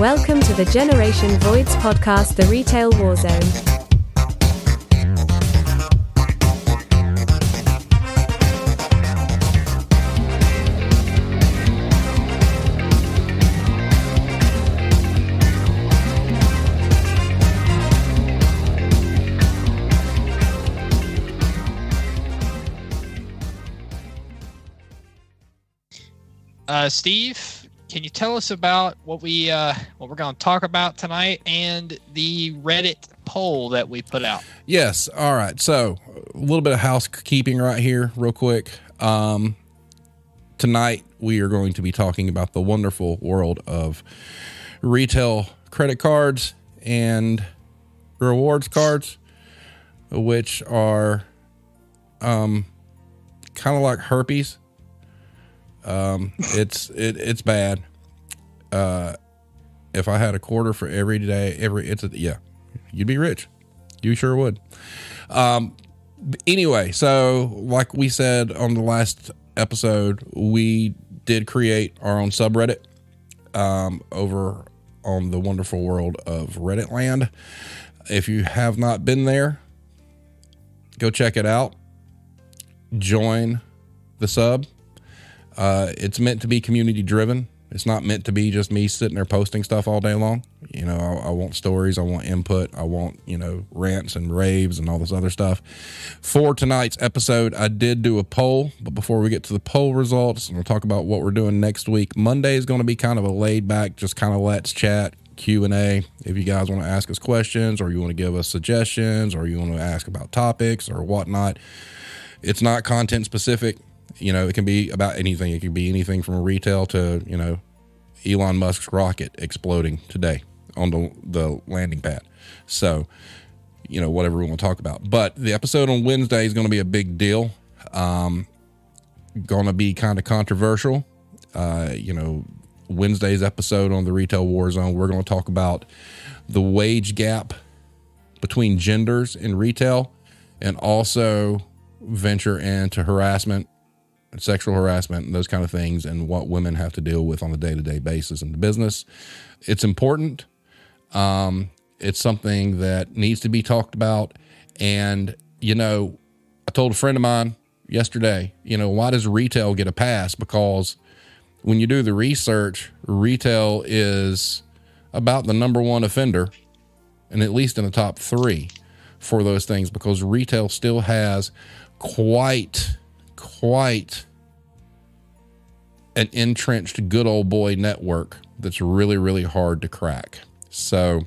Welcome to the Generation Voids podcast, The Retail Warzone. Uh, Steve, can you tell us about what we uh, what we're going to talk about tonight and the Reddit poll that we put out? Yes. All right. So a little bit of housekeeping right here, real quick. Um, tonight we are going to be talking about the wonderful world of retail credit cards and rewards cards, which are um, kind of like herpes. Um, it's it, it's bad. Uh, if I had a quarter for every day, every it's a, yeah, you'd be rich. You sure would. Um, anyway, so like we said on the last episode, we did create our own subreddit um, over on the wonderful world of Reddit land. If you have not been there, go check it out. Join the sub. Uh, it's meant to be community driven. It's not meant to be just me sitting there posting stuff all day long. You know, I, I, want stories, I want input, I want, you know, rants and raves and all this other stuff. For tonight's episode, I did do a poll, but before we get to the poll results, and we'll talk about what we're doing next week. Monday is going to be kind of a laid back, just kind of let's chat, Q&A. If you guys want to ask us questions or you want to give us suggestions or you want to ask about topics or whatnot, it's not content specific you know, it can be about anything. It can be anything from retail to, you know, Elon Musk's rocket exploding today on the, the landing pad. So, you know, whatever we want to talk about. But the episode on Wednesday is going to be a big deal. Um, going to be kind of controversial. Uh, you know, Wednesday's episode on the retail war zone, we're going to talk about the wage gap between genders in retail and also venture into harassment sexual harassment and those kind of things and what women have to deal with on a day-to-day basis in the business. It's important. Um, it's something that needs to be talked about. And you know i told a friend of mine yesterday you know why does retail get a pass? Because when you do the research retail is about the number one offender and at least in the top three for those things because retail still has quite quite an entrenched good old boy network that's really, really hard to crack. So,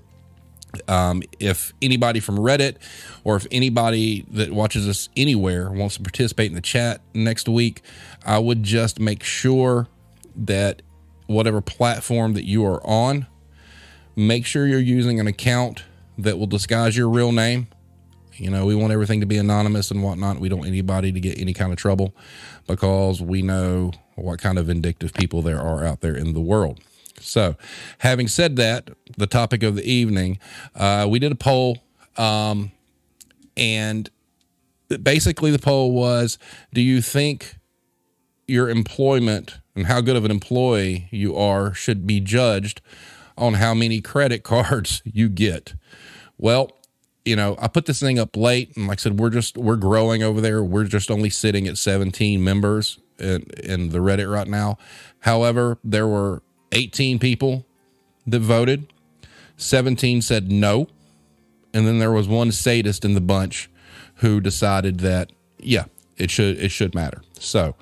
um, if anybody from Reddit or if anybody that watches us anywhere wants to participate in the chat next week, I would just make sure that whatever platform that you are on, make sure you're using an account that will disguise your real name you know, we want everything to be anonymous and whatnot. We don't want anybody to get any kind of trouble because we know what kind of vindictive people there are out there in the world. So, having said that, the topic of the evening, uh, we did a poll, um, and basically the poll was: Do you think your employment and how good of an employee you are should be judged on how many credit cards you get? Well, you know, I put this thing up late, and like I said, we're just we're growing over there. We're just only sitting at 17 members in, in the Reddit right now. However, there were 18 people that voted. 17 said no, and then there was one sadist in the bunch who decided that yeah, it should it should matter. So,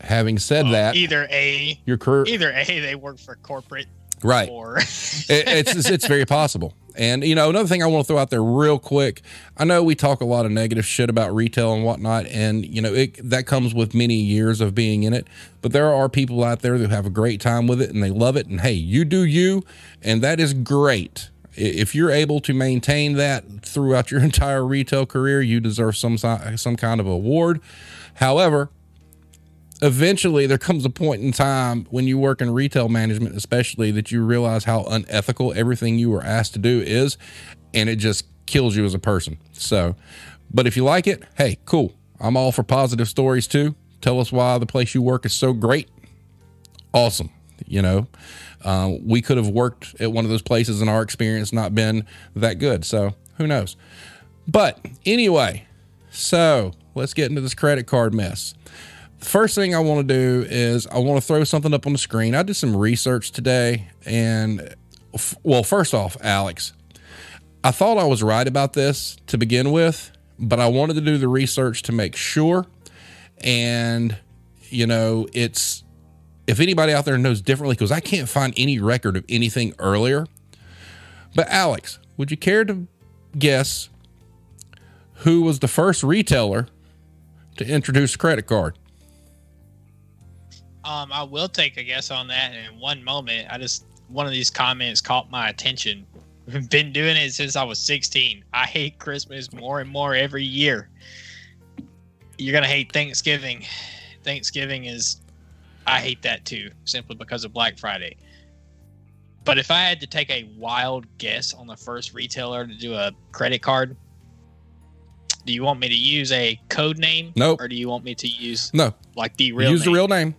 having said well, that, either a your career, either a they work for corporate, right? Or it, it's it's very possible. And you know, another thing I want to throw out there real quick. I know we talk a lot of negative shit about retail and whatnot, and you know it, that comes with many years of being in it. But there are people out there who have a great time with it and they love it. And hey, you do you, and that is great. If you're able to maintain that throughout your entire retail career, you deserve some some kind of award. However, eventually there comes a point in time when you work in retail management especially that you realize how unethical everything you were asked to do is and it just kills you as a person so but if you like it hey cool i'm all for positive stories too tell us why the place you work is so great awesome You know, uh, we could have worked at one of those places and our experience not been that good. So who knows? But anyway, so let's get into this credit card mess. First thing I want to do is I want to throw something up on the screen. I did some research today, and f- well, first off, Alex, I thought I was right about this to begin with, but I wanted to do the research to make sure. And, you know, it's if anybody out there knows differently, because I can't find any record of anything earlier. But, Alex, would you care to guess who was the first retailer to introduce credit card? Um, I will take a guess on that in one moment. I just one of these comments caught my attention. I've been doing it since I was 16. I hate Christmas more and more every year. You're gonna hate Thanksgiving. Thanksgiving is I hate that too, simply because of Black Friday. But if I had to take a wild guess on the first retailer to do a credit card, do you want me to use a code name? Nope. Or do you want me to use No, like the real use the real name.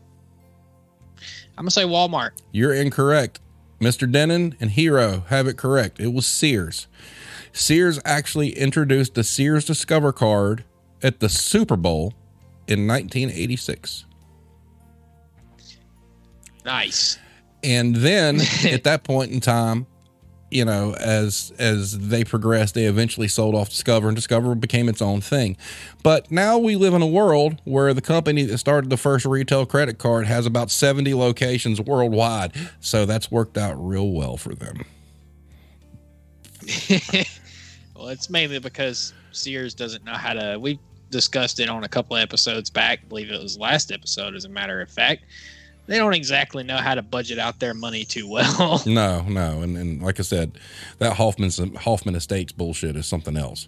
I'm gonna say Walmart. You're incorrect. Mr. Denon and Hero have it correct. It was Sears. Sears actually introduced the Sears Discover card at the Super Bowl in 1986. Nice. And then at that point in time, you know, as as they progressed, they eventually sold off Discover and Discover became its own thing. But now we live in a world where the company that started the first retail credit card has about 70 locations worldwide. So that's worked out real well for them. well, it's mainly because Sears doesn't know how to. We discussed it on a couple episodes back. I believe it was last episode, as a matter of fact. They don't exactly know how to budget out their money too well. No, no, and, and like I said, that Hoffman's Hoffman Estates bullshit is something else.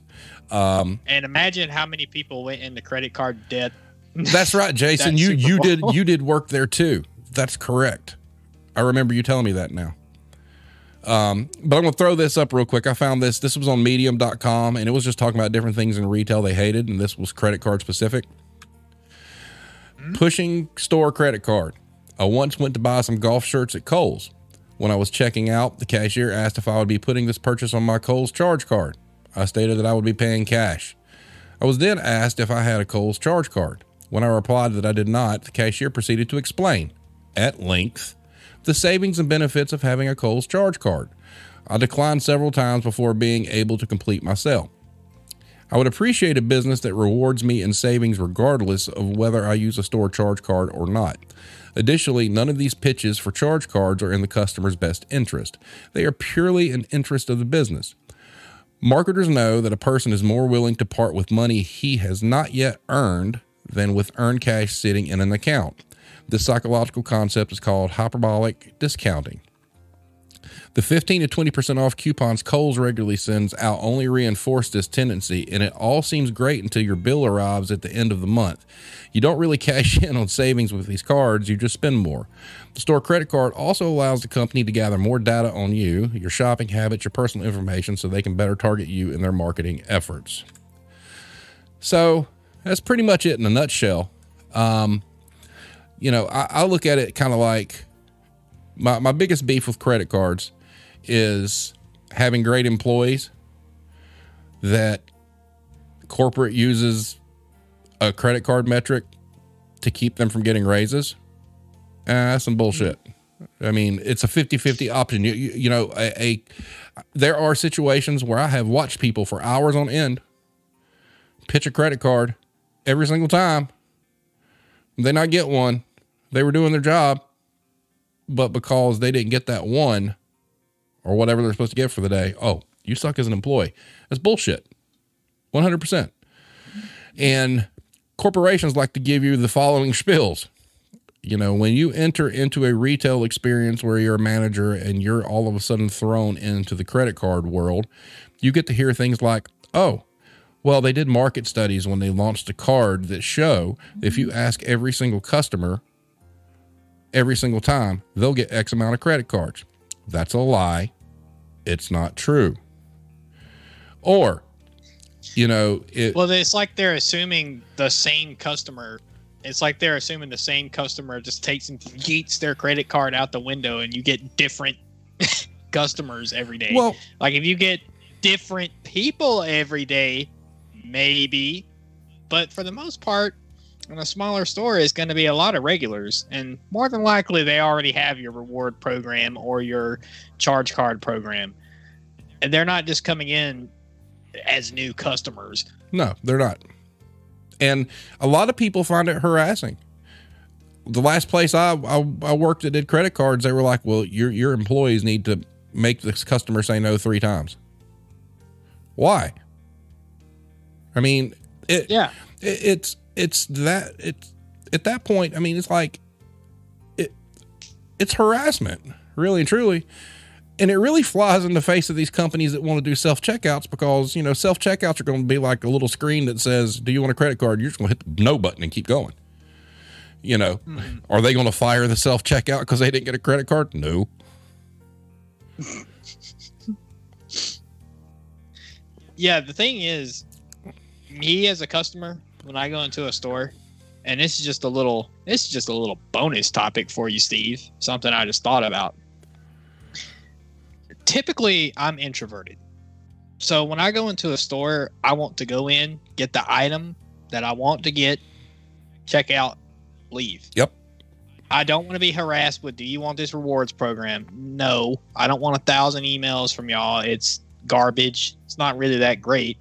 Um, and imagine how many people went into credit card debt. that's right, Jason. That you you did you did work there too. That's correct. I remember you telling me that now. Um, but I'm gonna throw this up real quick. I found this. This was on Medium.com, and it was just talking about different things in retail they hated, and this was credit card specific. Pushing store credit card. I once went to buy some golf shirts at Kohl's. When I was checking out, the cashier asked if I would be putting this purchase on my Kohl's charge card. I stated that I would be paying cash. I was then asked if I had a Kohl's charge card. When I replied that I did not, the cashier proceeded to explain, at length, the savings and benefits of having a Kohl's charge card. I declined several times before being able to complete my sale. I would appreciate a business that rewards me in savings regardless of whether I use a store charge card or not. Additionally, none of these pitches for charge cards are in the customer's best interest. They are purely in interest of the business. Marketers know that a person is more willing to part with money he has not yet earned than with earned cash sitting in an account. This psychological concept is called hyperbolic discounting. The 15 to 20% off coupons Kohl's regularly sends out only reinforce this tendency, and it all seems great until your bill arrives at the end of the month. You don't really cash in on savings with these cards, you just spend more. The store credit card also allows the company to gather more data on you, your shopping habits, your personal information, so they can better target you in their marketing efforts. So that's pretty much it in a nutshell. Um, you know, I, I look at it kind of like my, my biggest beef with credit cards is having great employees that corporate uses a credit card metric to keep them from getting raises. Uh, that's some bullshit. I mean, it's a 50 50 option. You, you, you know, a, a there are situations where I have watched people for hours on end pitch a credit card every single time. They not get one. They were doing their job, but because they didn't get that one or whatever they're supposed to get for the day, oh, you suck as an employee. That's bullshit. 100%. And corporations like to give you the following spills. You know, when you enter into a retail experience where you're a manager and you're all of a sudden thrown into the credit card world, you get to hear things like, oh, well, they did market studies when they launched a card that show if you ask every single customer every single time, they'll get X amount of credit cards. That's a lie. It's not true. Or, you know, it, Well, it's like they're assuming the same customer It's like they're assuming the same customer just takes and yeets their credit card out the window, and you get different customers every day. Well, like if you get different people every day, maybe, but for the most part, in a smaller store is going to be a lot of regulars, and more than likely they already have your reward program or your charge card program, and they're not just coming in as new customers. no, they're not. And a lot of people find it harassing. The last place I, I, I worked that did credit cards, they were like, well, your, your employees need to make this customer say no three times. Why? I mean, it, Yeah, it, it's it's that it's at that point i mean it's like it it's harassment really and truly. And it really flies in the face of these companies that want to do self checkouts because you know self checkouts are going to be like a little screen that says do you want a credit card? You're just going to hit the no button and keep going. You know? Mm-hmm. Are they going to fire the self checkout because they didn't get a credit card? No. Yeah. The thing is, me as a customer, when I go into a store, and this is just a little, this is just a little bonus topic for you, Steve. Something I just thought about. Typically, I'm introverted. So when I go into a store, I want to go in, get the item that I want to get, check out, leave. Yep. I don't want to be harassed with, do you want this rewards program? No, I don't want a thousand emails from y'all. It's garbage. It's not really that great.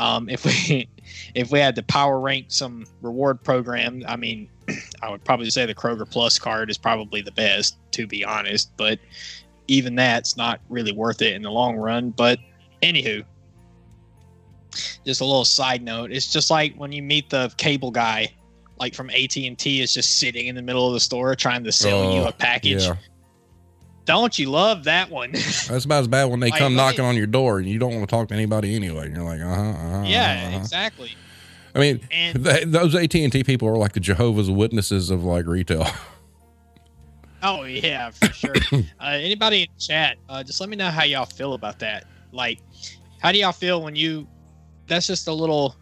Um, if we if we had to power rank some reward program, I mean, I would probably say the Kroger Plus card is probably the best, to be honest. But even that's not really worth it in the long run. But anywho, just a little side note. It's just like when you meet the cable guy, like from AT and T, is just sitting in the middle of the store trying to sell you Oh, a package. yeah Don't you love that one? that's about as bad when they Like, come knocking on your door and you don't want to talk to anybody anyway and you're like uh-huh, uh-huh yeah, uh-huh. exactly. I mean, And- th- those AT and T people are like the Jehovah's Witnesses of like retail. Oh yeah, for sure. uh, anybody in chat, uh, just let me know how y'all feel about that. Like, how do y'all feel when you? That's just a little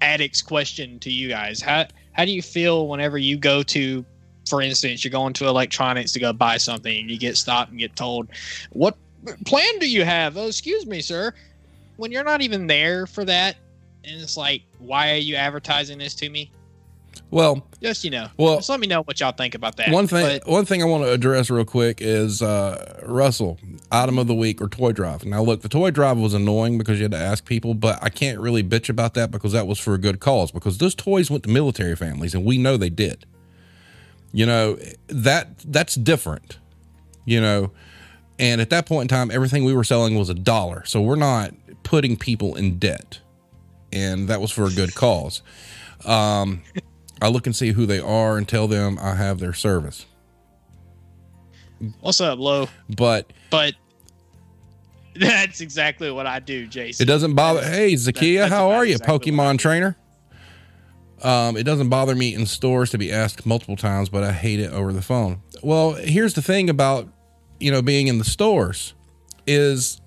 addicts question to you guys. How how do you feel whenever you go to, for instance, you're going to electronics to go buy something, and you get stopped and get told, "What plan do you have?" Oh, excuse me, sir. When you're not even there for that, and it's like, why are you advertising this to me? well, Just you know, Well- just let me know what y'all think about that. one thing, But- one thing I want to address real quick is uh, Russell item of the week or toy drive. Now, look, the toy drive was annoying because you had to ask people, but I can't really bitch about that because that was for a good cause. Because those toys went to military families, and we know they did. You know that that's different. You know, and at that point in time, everything we were selling was a dollar, so we're not putting people in debt, and that was for a good cause. Um, I look and see who they are and tell them I have their service. what's up, Lo? But but that's exactly what I do, Jason. it doesn't bother. That is- Hey, Zakia, that's how are you, exactly Pokemon trainer? Um, it doesn't bother me in stores to be asked multiple times, but I hate it over the phone. Well, here's the thing about you know being in the stores is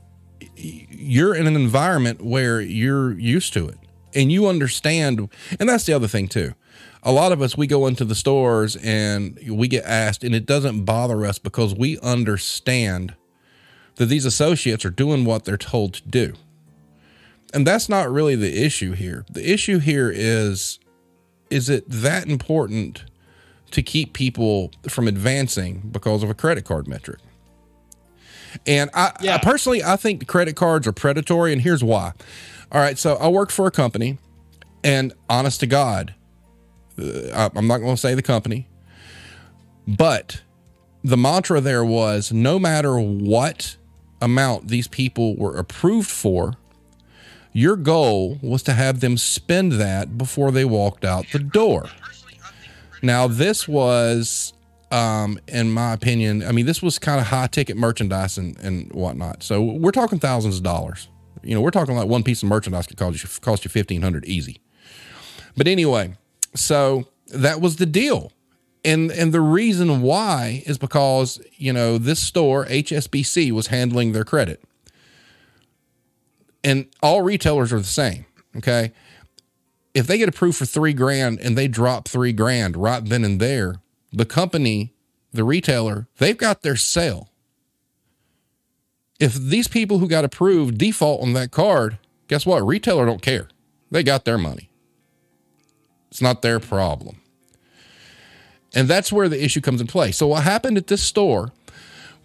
you're in an environment where you're used to it and you understand and that's the other thing too. A lot of us we go into the stores and we get asked and it doesn't bother us because we understand that these associates are doing what they're told to do. And that's not really the issue here. The issue here is is it that important to keep people from advancing because of a credit card metric and I, Yeah. I personally, I think credit cards are predatory, and here's why. All right, so I work for a company, and honest to God, uh, I'm not going to say the company, but the mantra there was no matter what amount these people were approved for, your goal was to have them spend that before they walked out the door. Now, this was, um, in my opinion, I mean, this was kind of high ticket merchandise and, and whatnot. So we're talking thousands of dollars. You know, we're talking like one piece of merchandise could cost you, cost you 1500 easy. But anyway, so that was the deal. And, and the reason why is because, you know, this store, HSBC, was handling their credit. And all retailers are the same. Okay if they get approved for three grand and they drop three grand right then and there, the company, the retailer, they've got their sale. If these people who got approved default on that card, guess what? Retailer don't care. They got their money. It's not their problem. And that's where the issue comes in play. So what happened at this store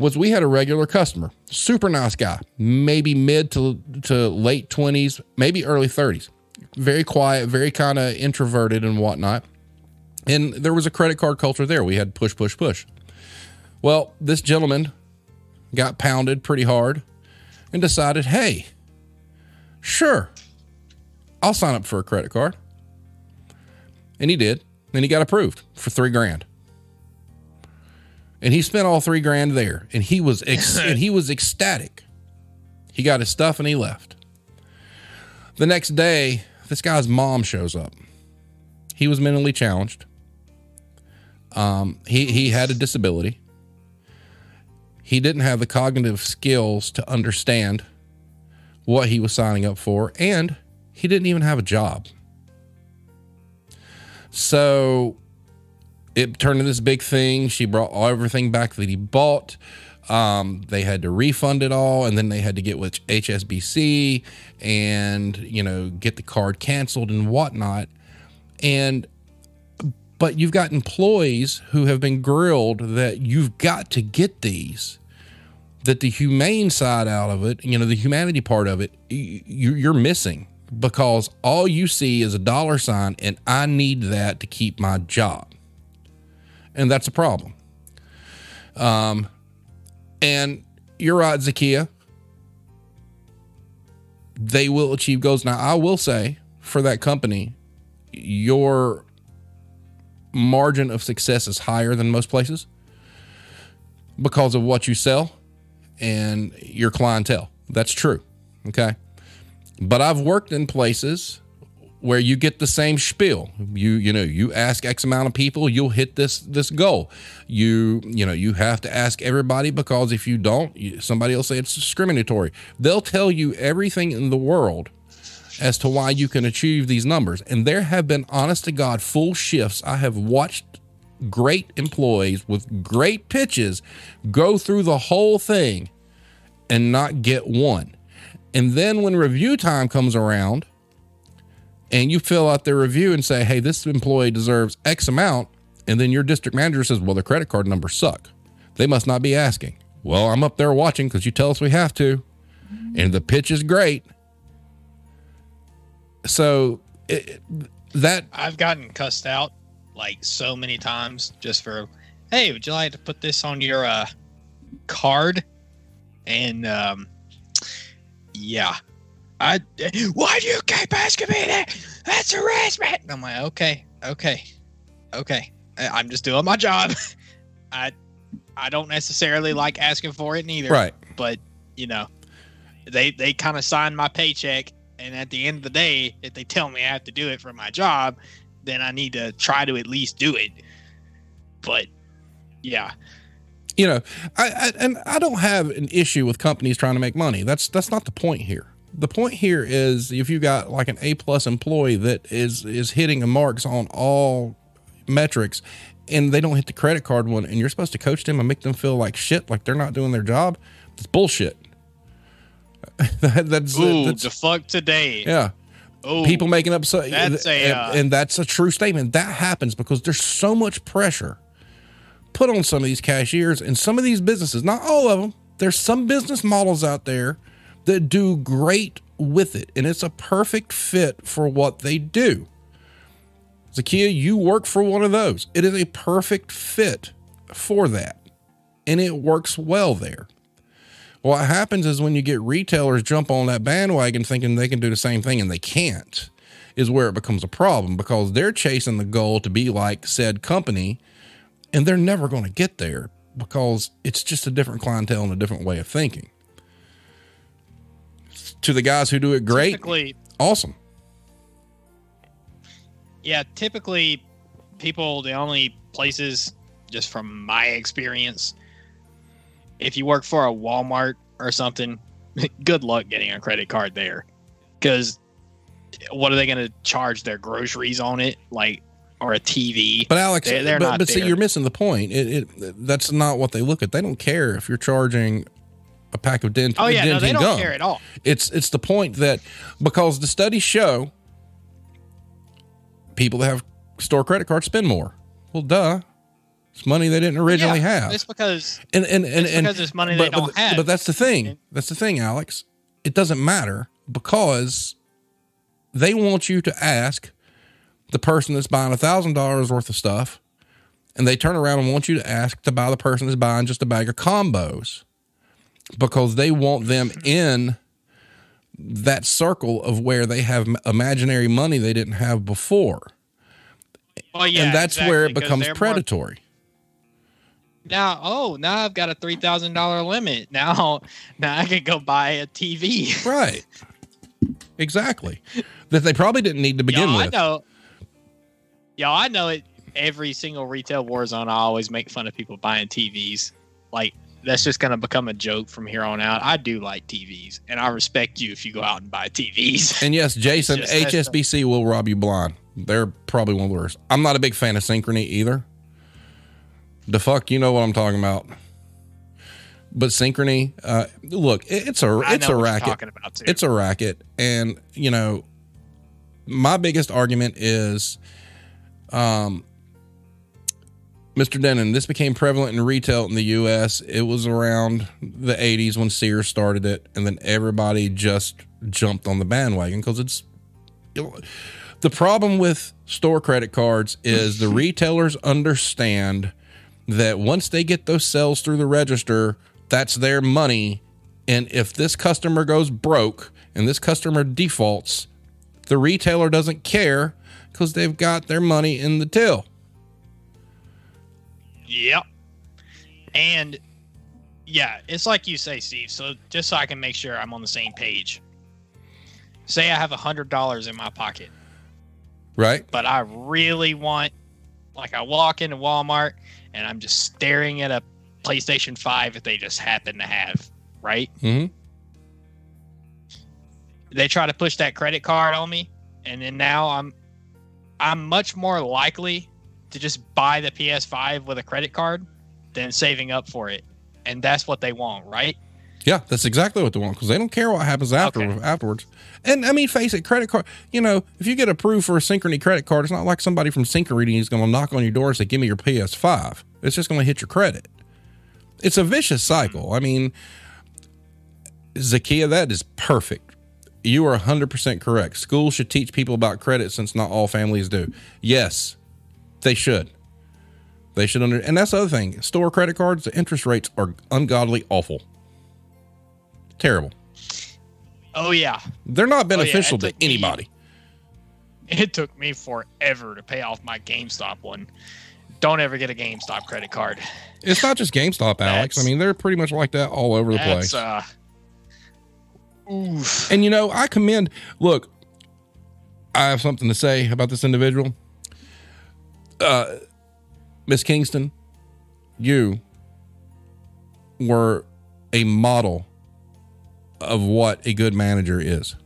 was we had a regular customer, super nice guy, maybe mid to to late 20s, maybe early 30s. Very quiet, very kind of introverted and whatnot. And there was a credit card culture there. We had push, push, push. Well, this gentleman got pounded pretty hard and decided, hey, sure, I'll sign up for a credit card. And he did. And he got approved for three grand. And he spent all three grand there. And he was ex- and he was ecstatic. He got his stuff and he left. The next day, this guy's mom shows up. He was mentally challenged. Um, he he had a disability. He didn't have the cognitive skills to understand what he was signing up for, and he didn't even have a job. So it turned into this big thing. She brought everything back that he bought. Um, they had to refund it all, and then they had to get with HSBC and you know get the card canceled and whatnot. And but you've got employees who have been grilled that you've got to get these. That the humane side out of it, you know, the humanity part of it, you, you're missing because all you see is a dollar sign, and I need that to keep my job, and that's a problem. Um, and you're right, Zakia. They will achieve goals. Now, I will say for that company, your margin of success is higher than most places because of what you sell and your clientele. That's true. Okay. But I've worked in places where you get the same spiel. You you know, you ask X amount of people, you'll hit this this goal. You you know, you have to ask everybody because if you don't, somebody will say it's discriminatory. They'll tell you everything in the world as to why you can achieve these numbers. And there have been honest to God full shifts. I have watched great employees with great pitches go through the whole thing and not get one. And then when review time comes around and you fill out their review and say, hey, this employee deserves X amount, and then your district manager says, well, the credit card numbers suck. They must not be asking. Well, I'm up there watching because you tell us we have to. And the pitch is great. So it, that I've gotten cussed out like so many times just for, hey, would you like to put this on your uh, card? And um, yeah, I why do you keep asking me that? That's harassment. I'm like, okay, okay, okay. I- I'm just doing my job. I I don't necessarily like asking for it neither. right. But you know, they they kind of sign my paycheck, and at the end of the day, if they tell me I have to do it for my job, then I need to try to at least do it. But yeah, you know, I, I and I don't have an issue with companies trying to make money. That's that's not the point here. The point here is if you got like an A plus employee that is is hitting the marks on all metrics, and they don't hit the credit card one, and you're supposed to coach them and make them feel like shit, like they're not doing their job. It's bullshit. That- that's ooh, that's the fuck today. yeah. Ooh, People making up so That's a, and, uh, and that's a true statement. That happens because there's so much pressure put on some of these cashiers and some of these businesses, not all of them. There's some business models out there that do great with it, and it's a perfect fit for what they do. Zakia, you work for one of those. It is a perfect fit for that, and it works well there. What happens is when you get retailers jump on that bandwagon thinking they can do the same thing and they can't, is where it becomes a problem because they're chasing the goal to be like said company and they're never going to get there because it's just a different clientele and a different way of thinking. To the guys who do it great, Typically, awesome. yeah, typically people the only places just from my experience if you work for a Walmart or something, good luck getting a credit card there. Cuz what are they going to charge their groceries on it? Like, or a TV? But Alex, They're- they're but, not but see, you're missing the point. It, it that's not what they look at. They don't care if you're charging a pack of dent. Oh yeah, no, they don't gum. care at all. It's it's the point that because the studies show people that have store credit cards spend more. Well, duh, it's money they didn't originally yeah, have. It's because and and and, it's and because it's money but, they don't but, have. But that's the thing. That's the thing, Alex. It doesn't matter because they want you to ask the person that's buying a thousand dollars worth of stuff, and they turn around and want you to ask to buy the person that's buying just a bag of combos because they want them in that circle of where they have imaginary money they didn't have before. well, yeah, and that's where it becomes they're more- predatory. now, oh, now I've got a three thousand dollar limit. Now, now I can go buy a TV. Right. Exactly. that they probably didn't need to begin I with. know. Yo, I know it. Every single retail war zone, I always make fun of people buying TVs. Like that's just gonna become a joke from here on out. I do like TVs, and I respect you if you go out and buy TVs. And yes, Jason, just- HSBC will rob you blind. They're probably one of the worst. I'm not a big fan of Synchrony either. The fuck, you know what I'm talking about. But Synchrony, uh, look, it's a it's a racket. talking about too. It's a racket, and you know, my biggest argument is, um, Mr. Denon. This became prevalent in retail in the U.S. It was around the '80s when Sears started it, and then everybody just jumped on the bandwagon because it's. The problem with store credit cards is the retailers understand that once they get those sales through the register, that's their money. And if this customer goes broke and this customer defaults, the retailer doesn't care because they've got their money in the till. Yep. And yeah, it's like you say, Steve. So just so I can make sure I'm on the same page. Say I have a hundred dollars in my pocket, Right? but I really want, like, I walk into Walmart and I'm just staring at a PlayStation Five that they just happen to have, right? Mm-hmm. They try to push that credit card on me, and then now I'm, I'm much more likely to just buy the PS5 with a credit card than saving up for it, and that's what they want, right? Yeah, that's exactly what they want because they don't care what happens after Okay. afterwards. And I mean, face it, credit card. You know, if you get approved for a Synchrony credit card, it's not like somebody from Synchrony is going to knock on your door and say, "Give me your PS5." It's just going to hit your credit. It's a vicious cycle. I mean, Zakia, that is perfect. You are 100% correct. Schools should teach people about credit since not all families do. Yes, they should. They should under and that's the other thing. Store credit cards, the interest rates are ungodly awful. Terrible. Oh yeah, They're not Oh, yeah, beneficial to me- anybody. it took me forever to pay off my GameStop one. Don't ever get a GameStop credit card. It's not just GameStop, Alex. I mean, they're pretty much like that all over the place. uh, oof. And you know, I commend. Look, I have something to say about this individual. Uh, Miss Kingston, you were a model of what a good manager is.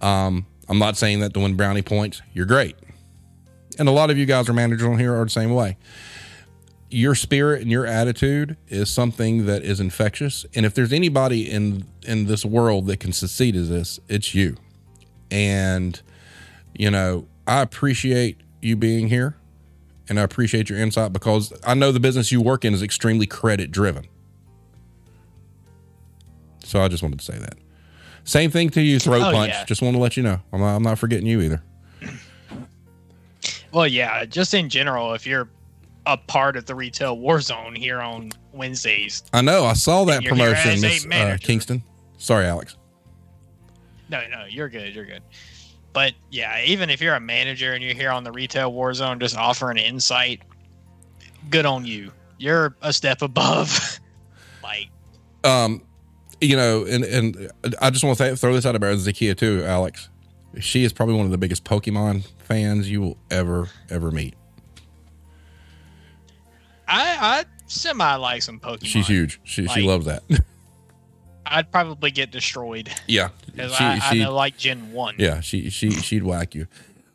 Um, I'm not saying that to win brownie points. You're great, and a lot of you guys are managers on here are the same way. Your spirit and your attitude is something that is infectious, and if there's anybody in in this world that can succeed as this, it's you. And you know, I appreciate you being here, and I appreciate your insight because I know the business you work in is extremely credit driven. So I just wanted to say that. Same thing to you, throat Oh, punch. yeah. Just want to let you know. I'm not, I'm not forgetting you either. Well, yeah, just in general, if you're a part of the retail war zone here on Wednesdays, I know. I saw that promotion, Miss uh. Kingston. Sorry, Alex. no, no, you're good, you're good. But yeah, even if you're a manager and you're here on the retail war zone, just offering insight, good on you. You're a step above. like, um, you know, and and I just want to th- throw this out about Zakia too, Alex. She is probably one of the biggest Pokemon fans you will ever ever meet. I, I semi like some Pokemon. She's huge. She she loves that. I'd probably get destroyed Yeah, she, I, I she- know like Gen One. yeah, she she she'd whack you.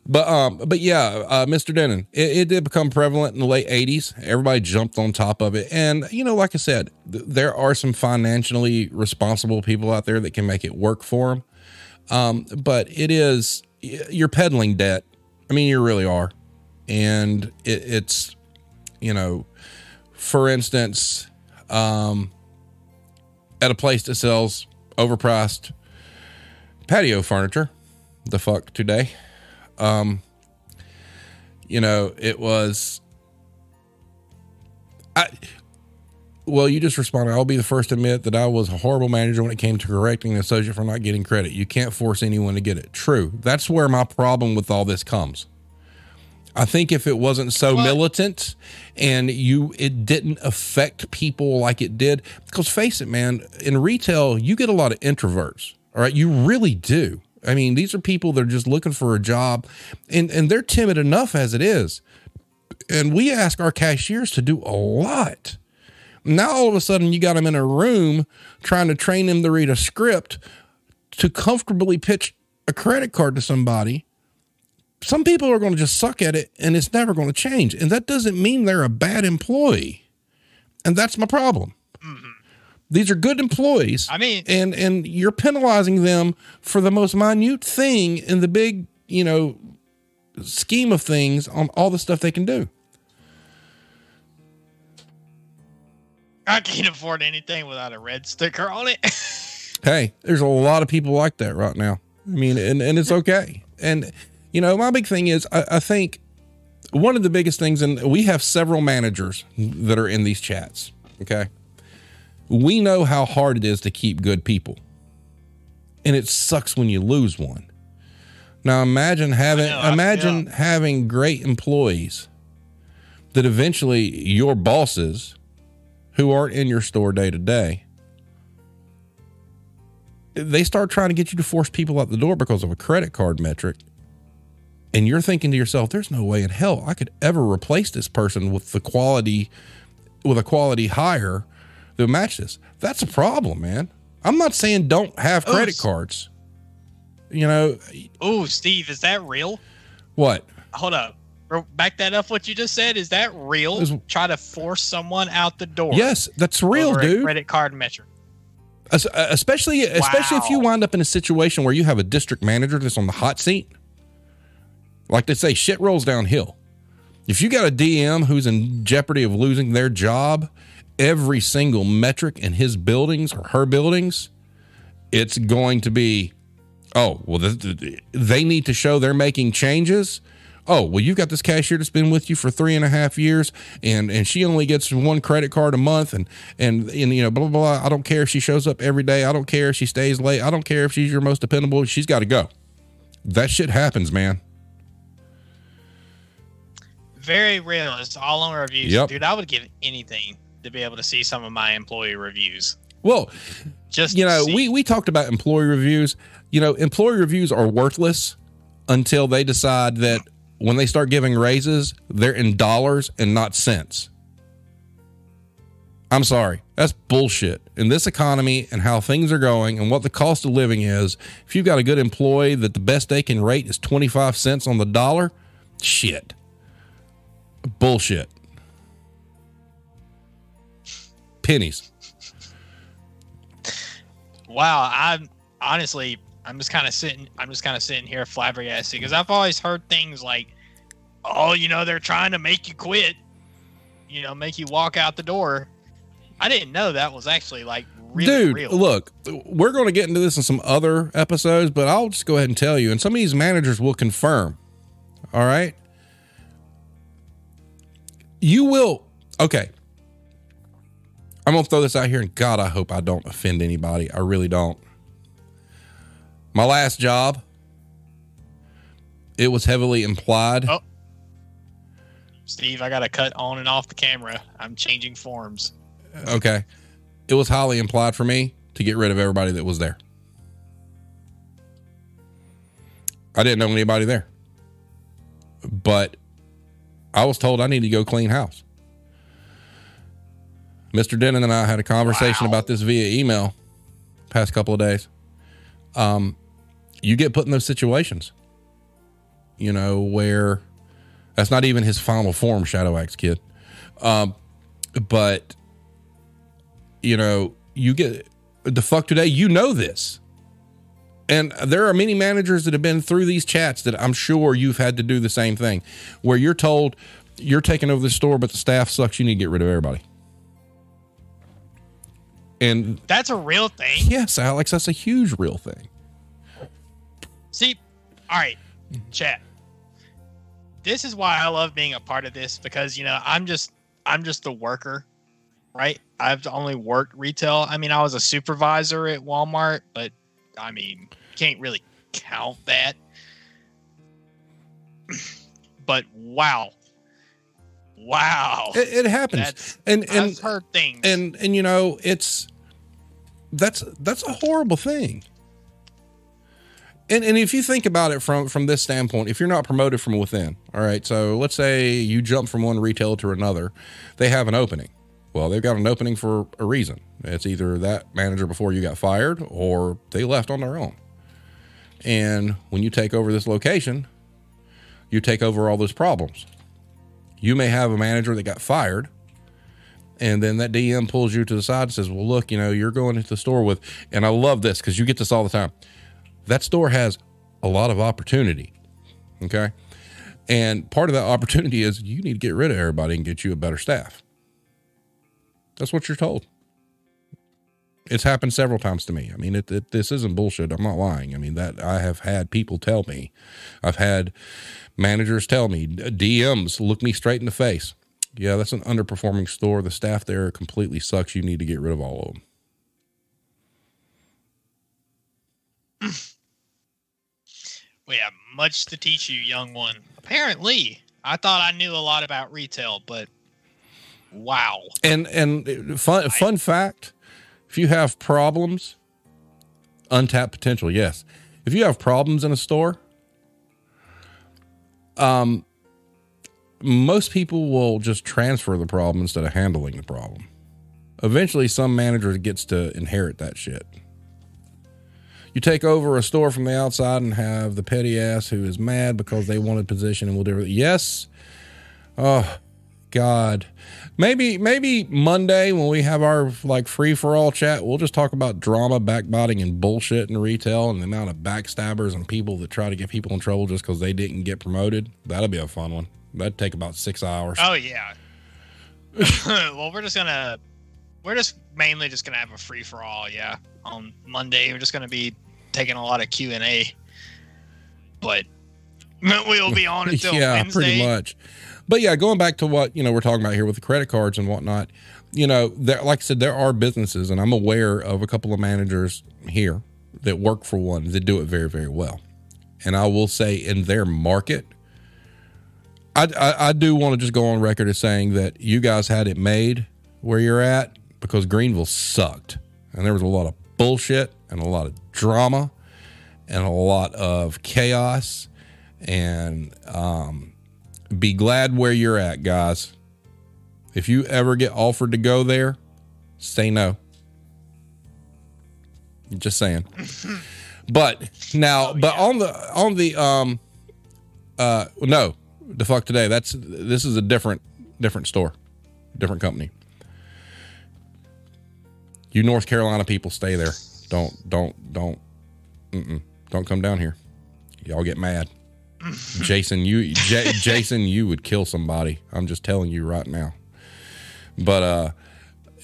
But um, but yeah, uh, Mr. Denon, it, it did become prevalent in the late '80s. Everybody jumped on top of it, and you know, like I said, th- there are some financially responsible people out there that can make it work for them. Um, but it is you're peddling debt. I mean, you really are, and it, it's you know, for instance, um, at a place that sells overpriced patio furniture, the fuck today. Um, you know, it was. I. Well, you just responded. I'll be the first to admit that I was a horrible manager when it came to correcting an associate for not getting credit. You can't force anyone to get it. True. That's where my problem with all this comes. I think if it wasn't so What? militant and you it didn't affect people like it did, because face it, man, in retail you get a lot of introverts. All right, you really do. I mean, these are people that are just looking for a job, and and they're timid enough as it is. And we ask our cashiers to do a lot. Now all of a sudden you got them in a room trying to train them to read a script to comfortably pitch a credit card to somebody some people are going to just suck at it and it's never going to change. And that doesn't mean they're a bad employee. And that's my problem. Mm-hmm. These are good employees. I mean- and and you're penalizing them for the most minute thing in the big, you know, scheme of things on all the stuff they can do. I can't afford anything without a red sticker on it. Hey, there's a lot of people like that right now. I mean, and, and it's okay. And, you know, my big thing is I, I think one of the biggest things, and we have several managers that are in these chats. Okay. We know how hard it is to keep good people. And it sucks when you lose one. Now imagine having know, I- imagine yeah. having great employees that eventually your bosses who aren't in your store day to day they start trying to get you to force people out the door because of a credit card metric. And you're thinking to yourself, there's no way in hell I could ever replace this person with the quality, with a quality higher that match this. That's a problem, man. I'm not saying don't have Oh, credit cards. You know, oh, Steve, is that real? what? Hold up. Back that up. What you just said is that real? Try to force someone out the door. Yes, that's real, dude. Credit card metric. Uh, especially especially if you wind up in a situation where you have a district manager that's on the hot seat like they say shit rolls downhill. If you got a dm who's in jeopardy of losing their job every single metric in his buildings or her buildings it's going to be oh well th- th- they need to show they're making changes. Oh well you've got this cashier that's been with you for three and a half years and and she only gets one credit card a month and and, and you know blah, blah blah. I don't care if she shows up every day. I don't care if she stays late. I don't care if she's your most dependable. She's got to go. That shit happens man Very real. It's all on reviews. Yep. Dude, I would give anything to be able to see some of my employee reviews. well Just you know see. we we talked about employee reviews you know employee reviews are worthless until they decide that when they start giving raises they're in dollars and not cents i'm sorry that's bullshit in this economy and how things are going and what the cost of living is if you've got a good employee that the best they can rate is 25 cents on the dollar shit bullshit pennies wow i'm honestly i'm just kind of sitting i'm just kind of sitting here flabbergasted because i've always heard things like oh you know they're trying to make you quit you know make you walk out the door i didn't know that was actually like really Dude, real look, we're going to get into this in some other episodes, but I'll just go ahead and tell you, and some of these managers will confirm. All right. You will, okay. I'm going to throw this out here, and God, I hope I don't offend anybody. I really don't. My last job, it was heavily implied. Oh. steve i gotta cut on and off the camera i'm changing forms Okay. It was highly implied for me to get rid of everybody that was there. I didn't know anybody there. But I was told I need to go clean house. Mr. Denon and I had a conversation Wow. about this via email. past couple of days. Um, you get put in those situations, you know, where that's not even his final form, Shadow Axe kid. Um, but you know, you get the fuck today. You know this, and there are many managers that have been through these chats that I'm sure you've had to do the same thing, where you're told you're taking over the store, but the staff sucks. You need to get rid of everybody. And That's a real thing. yes, Alex, that's a huge real thing. See, all right, chat. This is why I love being a part of this because you know I'm just I'm just the worker, right? I've only worked retail. I mean, I was a supervisor at Walmart, but I mean, can't really count that. but wow, wow, It, it happens, that's and and I've heard things. and and you know it's that's that's a horrible thing. And and if you think about it from from this standpoint if you're not promoted from within all right so let's say you jump from one retailer to another they have an opening. Well they've got an opening for a reason. It's either that manager before you got fired or they left on their own and when you take over this location you take over all those problems you may have a manager that got fired and then that DM pulls you to the side and says, Well, look, you know, you're going into the store with, and I love this because you get this all the time. That store has a lot of opportunity. Okay. And part of that opportunity is you need to get rid of everybody and get you a better staff. That's what you're told. It's happened several times to me. I mean, it, it, this isn't bullshit. I'm not lying. I mean, that I have had people tell me, I've had managers tell me, DMs look me straight in the face. Yeah, that's an underperforming store. The staff there completely sucks. You need to get rid of all of them. We have much to teach you, young one. Apparently, I thought I knew a lot about retail, but wow. And and fun fun fact, if you have problems, untapped potential, yes. If you have problems in a store, um most people will just transfer the problem instead of handling the problem. Eventually some manager gets to inherit that shit. You take over a store from the outside and have the petty ass who is mad because they wanted position and will do everything. Yes. Oh God. Maybe maybe Monday when we have our like free for all chat, we'll just talk about drama, backbiting, and bullshit in retail and the amount of backstabbers and people that try to get people in trouble just because they didn't get promoted. That'll be a fun one. That'd take about six hours. Oh yeah. well, we're just gonna we're just mainly just gonna have a free for all. Yeah, on Monday we're just gonna be taking a lot of Q and A, but we'll be on until yeah, Wednesday. pretty much. But yeah, going back to what you know we're talking about here with the credit cards and whatnot. You know, there, like I said, there are businesses, and I'm aware of a couple of managers here that work for one that do it very, very well. And I will say, in their market, I, I, I do want to just go on record as saying that you guys had it made where you're at because Greenville sucked, and there was a lot of bullshit and a lot of drama and a lot of chaos and um, be glad where you're at, guys. If you ever get offered to go there, say no. Just saying. but now, but on the on the um uh no, the fuck today. That's this is a different different store, different company. You North Carolina people stay there. Don't don't don't mm-mm, don't come down here. Y'all get mad. Jason, you J- Jason, you would kill somebody. I'm just telling you right now. But uh,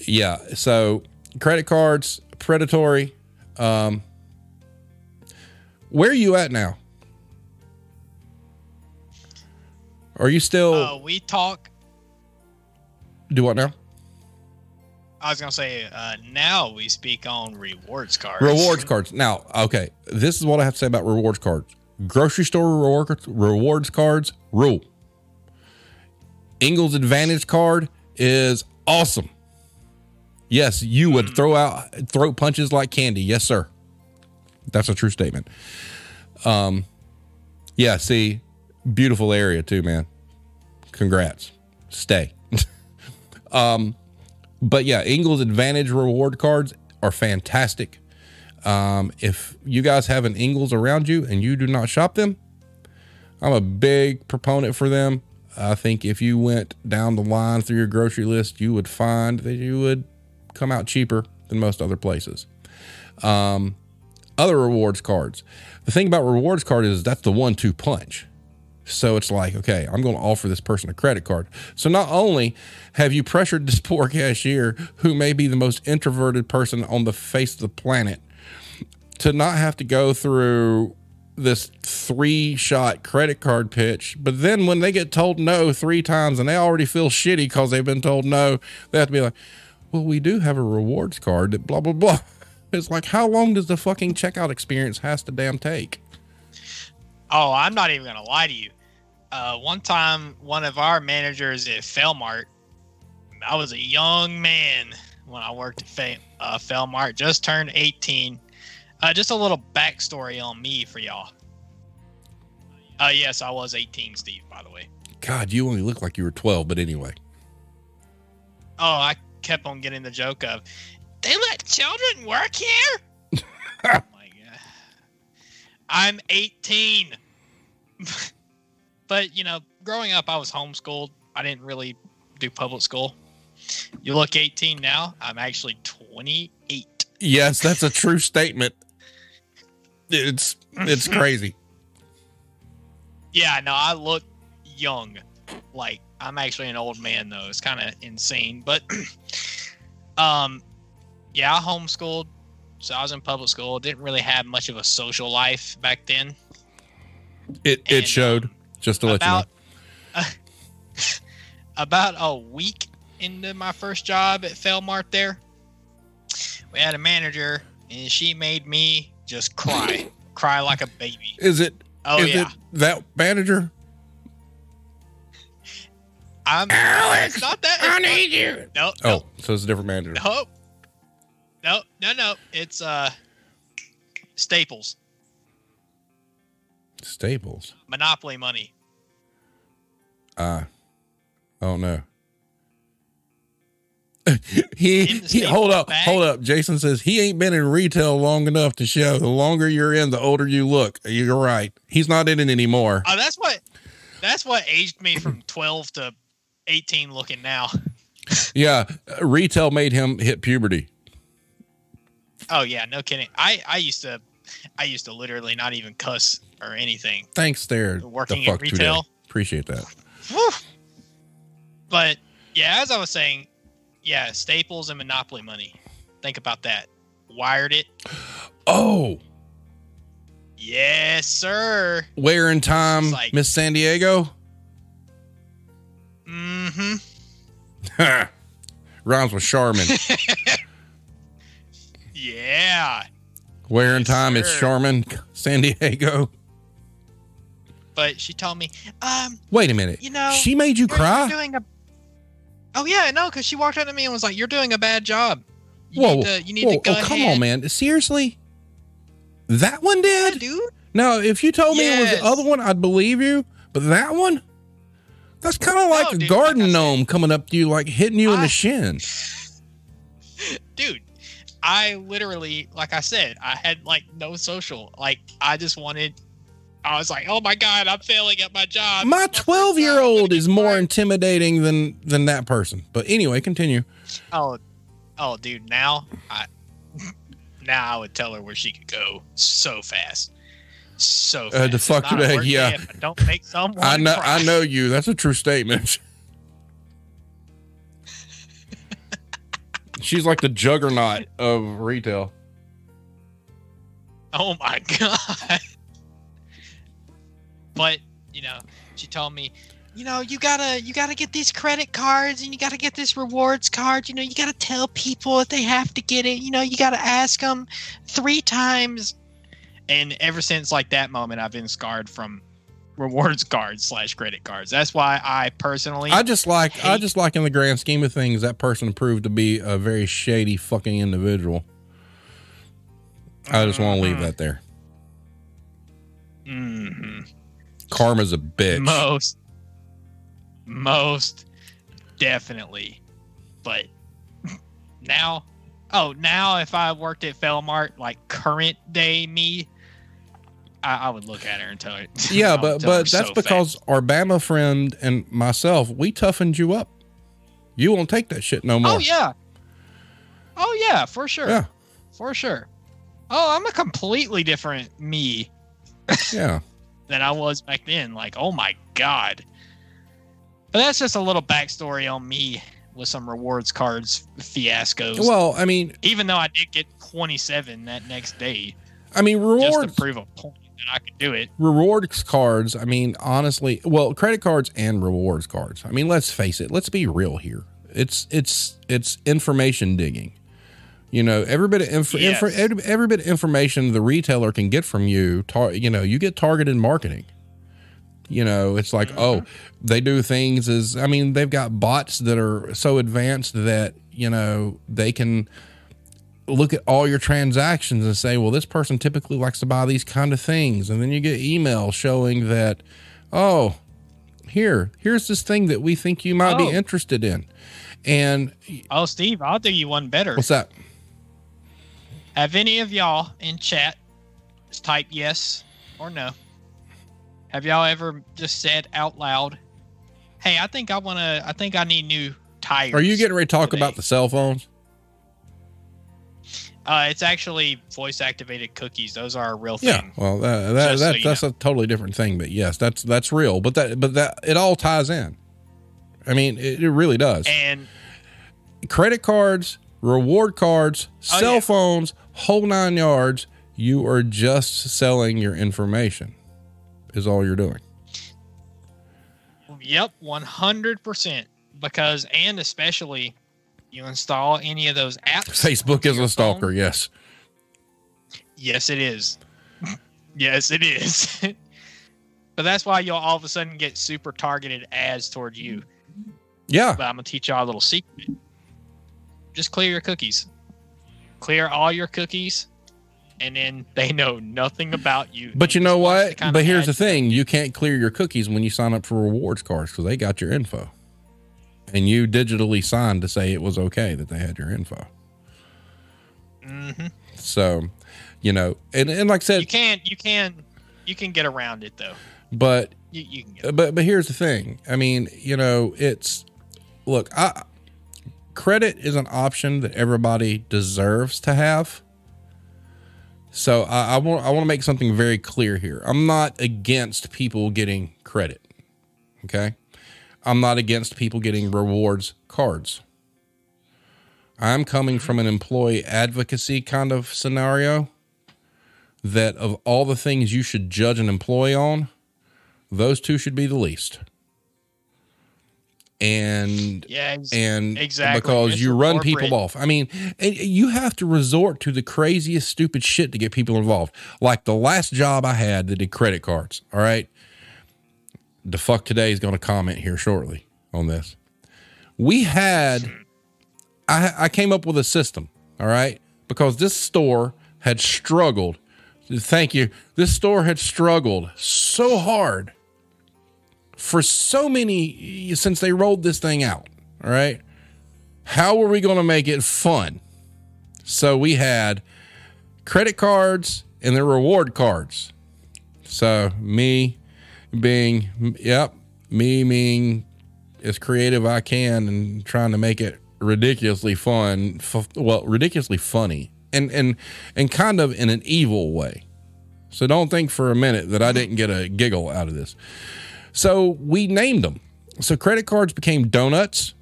yeah. So credit cards, predatory. Um, where are you at now? Are you still Uh, we talk. do what now? I was gonna say uh, now we speak on rewards cards. Rewards cards. Now, okay, this is what I have to say about rewards cards. Grocery store reward, rewards cards rule. Ingles Advantage card is awesome. Yes, you would throw out throat punches like candy. Yes, sir. That's a true statement. Um, yeah. See, beautiful area too, man. Congrats. Stay. um, but yeah, Ingles Advantage reward cards are fantastic. Um, if you guys have an Ingles around you and you do not shop them, I'm a big proponent for them. I think if you went down the line through your grocery list, you would find that you would come out cheaper than most other places. Um, other rewards cards. The thing about rewards card is that's the one two punch. So it's like, okay, I'm going to offer this person a credit card. So not only have you pressured this poor cashier, who may be the most introverted person on the face of the planet, to not have to go through this three shot credit card pitch, but then when they get told no three times and they already feel shitty because they've been told no, they have to be like, well, we do have a rewards card that blah, blah, blah. It's like, how long does the fucking checkout experience has to damn take? Oh, I'm not even gonna lie to you. Uh, one time, one of our managers at Felmart, I was a young man when I worked at Fe- uh, just turned 18. Uh, just a little backstory on me for y'all. Uh, yes, I was 18, Steve. By the way. God, you only look like you were 12, but anyway. Oh, I kept on getting the joke of, they let children work here. oh my god. I'm 18. but you know, growing up, I was homeschooled. I didn't really do public school. You look 18 now. I'm actually 28. Yes, that's a true statement. It's it's crazy. Yeah, no, I look young. Like I'm actually an old man though. It's kind of insane, but um yeah, I homeschooled. So I was in public school. Didn't really have much of a social life back then. It it And, showed. just to let you about about a week into my first job at Felmart there, we had a manager and she made me just cry. Cry like a baby. Is it Oh is yeah. it that manager? I'm Alex, not that I need you. No, no, Oh, so it's a different manager. no. No, no, no. It's uh Staples. Staples. Monopoly money. Uh I don't know. he, he hold up, bag? hold up. Jason says he ain't been in retail long enough to show. The longer you're in, the older you look. You're right. He's not in it anymore. Oh, that's what that's what aged me from 12 to 18 looking now. Yeah, retail made him hit puberty. Oh yeah, no kidding. I I used to I used to literally not even cuss or anything. Thanks there. Working the in fuck today. retail? Appreciate that. Whew. But yeah, as I was saying, yeah, Staples and Monopoly money. Think about that. Wired it. Oh, Yes, sir. where in time, like- Miss San Diego? Mm-hmm. Rhymes with Charmin. Yeah. Where in Yes, time it's sir. Charmin, San Diego. But she told me, um, Wait a minute. You know, she made you cry. doing a Oh yeah, no, because she walked up to me and was like, You're doing a bad job. You whoa, need to you need whoa, to go oh, come ahead." on, man. Seriously? That one Yeah, did? dude. No, if you told me it was the other one, I'd believe you. But that one? That's kind of like No, a dude, garden like I gnome coming up to you, like hitting you in the shin. dude i literally like i said i had like no social like i just wanted i was like oh my god i'm failing at my job My 12 year old is more fired." intimidating than than that person. But anyway, continue. oh oh dude now i now i would tell her where she could go so fast so fast. Uh, It's fuck not a today, yeah. I don't make someone I know cry. I know you. That's a true statement. She's like the juggernaut of retail. Oh my god. But, you know, she told me, you know, you gotta you gotta get these credit cards and you gotta get this rewards card. You know, you gotta tell people if they have to get it. You know, you gotta ask them three times. And ever since like that moment, I've been scarred from rewards cards slash credit cards. That's why I personally I just like I just like in the grand scheme of things that person proved to be a very shady fucking individual. I just want to leave Mhm. that there. Mhm. Karma's a bitch. Most, most definitely. But now Oh, now if I worked at Felmart, like current day me, I, I would look at her and tell her. Yeah, but but that's so because fast. our Bama friend and myself, we toughened you up. You won't take that shit no more. Oh yeah. Oh yeah, for sure. Yeah. For sure. Oh, I'm a completely different me Yeah. Than I was back then. Like, oh my god. But that's just a little backstory on me with some rewards cards fiascos. Well, I mean, Even though I did get 27 that next day, I mean, just reward to prove a point that I could do it. rewards cards. I mean, honestly, well, credit cards and rewards cards. I mean, let's face it. Let's be real here. It's it's it's information digging. You know, every bit of inf- Yes. inf- every, every bit of information the retailer can get from you. Tar- you know, you get targeted marketing. You know, it's like, mm-hmm. oh, they do things as I mean, they've got bots that are so advanced that you know they can look at all your transactions and say, well, this person typically likes to buy these kind of things. And then you get email showing that, oh, here, here's this thing that we think you might Oh. be interested in. And Oh, Steve, I'll do you one better. what's that? Have any of y'all in chat just type yes or no? Have y'all ever just said out loud, "Hey, I think I want to. I think I need new tires." Are you getting ready to talk today." about the cell phones? Uh, it's actually voice activated cookies. Those are a real thing. Yeah. Well, that, that, so that you that's a totally different thing. But yes, that's that's real. But that but that it all ties in. I mean, it, it really does. And credit cards, reward cards, Oh, cell yeah. phones, whole nine yards. You are just selling your information, is all you're doing. yep, one hundred percent. Because and especially, you install any of those apps. Facebook is a stalker, phone. yes. Yes, it is. yes, it is. but that's why you'll all of a sudden get super targeted ads toward you. Yeah. But I'm gonna teach y'all a little secret. Just clear your cookies. Clear all your cookies, and then they know nothing about you. But you know what? But here's the thing you can't clear your cookies when you sign up for rewards cards because they got your info. And you digitally signed to say it was okay that they had your info. Mhm. So, you know, and, and like I said, You can't. you can, you can get around it though. but You, you but but here's the thing. I mean, you know, it's look, I credit is an option that everybody deserves to have. So I, I want I want to make something very clear here. I'm not against people getting credit. Okay. I'm not against people getting rewards cards. I'm coming from an employee advocacy kind of scenario that of all the things you should judge an employee on, those two should be the least. And Yeah, ex- and Exactly. because you run Corporate. people off. I mean, and you have to resort to the craziest stupid shit to get people involved. Like the last job I had that did credit cards. All right. The fuck today is going to comment here shortly on this. We had I I came up with a system, all right? Because this store had struggled. Thank you. This store had struggled so hard for so many since they rolled this thing out. All right. How were we going to make it fun? So we had credit cards and the reward cards. So me being, yep, me being as creative I can and trying to make it ridiculously fun, f- well, ridiculously funny, and and and kind of in an evil way. So don't think for a minute that I didn't get a giggle out of this. So we named them. So credit cards became donuts,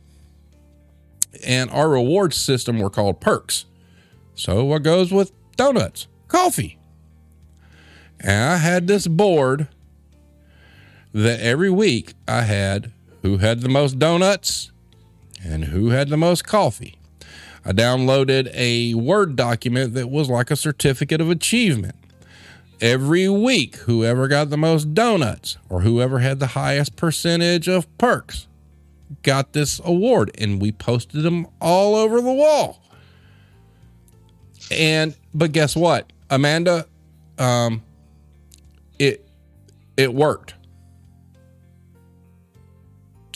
and our reward system were called perks. So what goes with donuts? Coffee. And I had this board that every week I had who had the most donuts and who had the most coffee. I downloaded a Word document that was like a certificate of achievement. Every week, whoever got the most donuts or whoever had the highest percentage of perks got this award, and we posted them all over the wall. And but guess what, Amanda? Um, it it worked.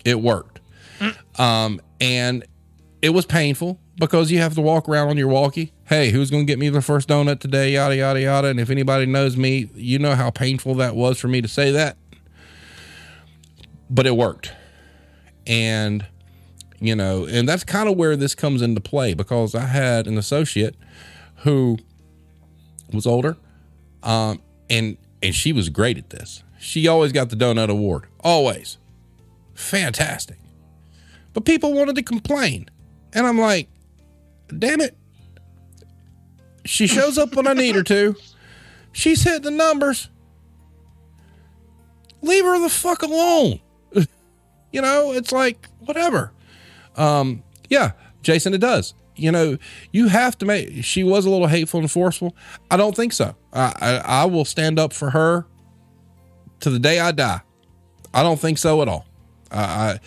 It worked. Um, and it was painful. Because you have to walk around on your walkie. Hey, who's going to get me the first donut today? Yada, yada, yada. And if anybody knows me, you know how painful that was for me to say that. But it worked. And, you know, and that's kind of where this comes into play because I had an associate who was older. Um, and, and she was great at this. She always got the donut award. Always. Fantastic. But people wanted to complain. And I'm like, damn it. She shows up when I need her to. She's hit the numbers. Leave her the fuck alone. you know, it's like whatever. Um, yeah, Jason, it does. You know, you have to make. She was a little hateful and forceful. I don't think so. I, I, I will stand up for her to the day I die. I don't think so at all. I,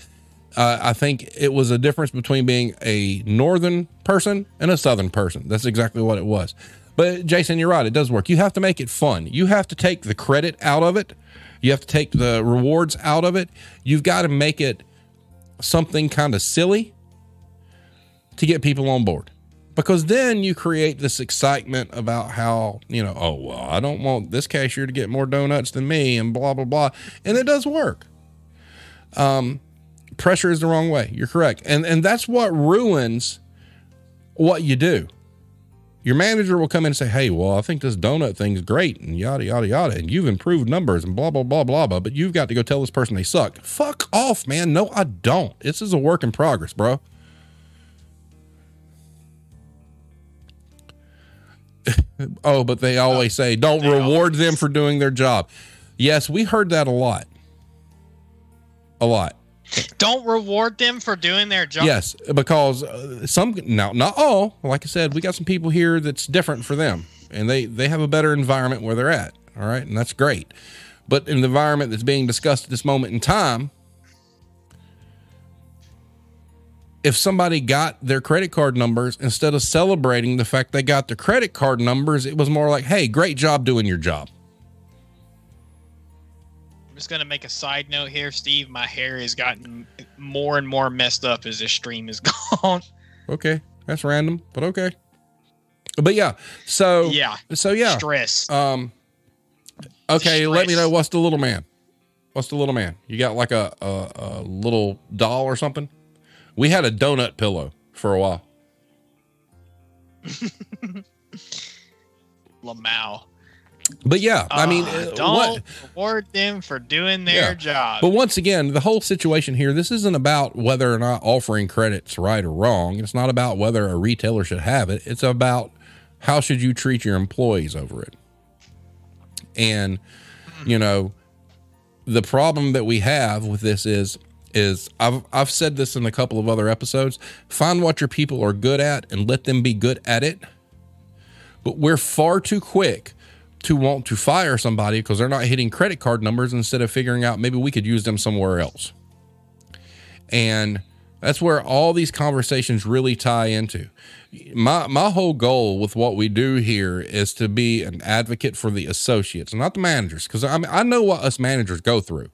I think it was a difference between being a northern person and a southern person. That's exactly what it was. But Jason, you're right. It does work. You have to make it fun. You have to take the credit out of it. You have to take the rewards out of it. You've got to make it something kind of silly to get people on board. Because then you create this excitement about how, you know, oh, well, I don't want this cashier to get more donuts than me and blah, blah, blah. And it does work. Um, pressure is the wrong way. You're correct. And and that's what ruins what you do. Your manager will come in and say, Hey, well, I think this donut thing's great and yada yada yada, and you've improved numbers and blah blah blah blah blah, but you've got to go tell this person they suck. Fuck off, man. No, I don't. This is a work in progress, bro. oh, but they always say don't They reward always- them for doing their job. Yes, we heard that a lot. A lot. Don't reward them for doing their job. Yes, because uh, some now not all. Like I said, we got some people here that's different for them, and they they have a better environment where they're at. All right, and that's great. But in the environment that's being discussed at this moment in time, if somebody got their credit card numbers instead of celebrating the fact they got their credit card numbers, it was more like, "Hey, great job doing your job." Just gonna make a side note here, Steve. My hair has gotten more and more messed up as this stream is gone. Okay, that's random, but okay. But yeah, so yeah, so yeah. stress. Um. Okay, let me know what's the little man. What's the little man? You got like a, a a little doll or something? We had a donut pillow for a while. Lamau. But yeah, I mean, Uh, uh, don't what? reward them for doing their Yeah. job. But once again, the whole situation here, this isn't about whether or not offering credit's right or wrong. It's not about whether a retailer should have it. It's about how should you treat your employees over it. And you know, the problem that we have with this is is I've I've said this in a couple of other episodes. Find what your people are good at and let them be good at it. But we're far too quick to want to fire somebody because they're not hitting credit card numbers instead of figuring out maybe we could use them somewhere else. And that's where all these conversations really tie into. My my whole goal with what we do here is to be an advocate for the associates, not the managers, because I mean, I know what us managers go through.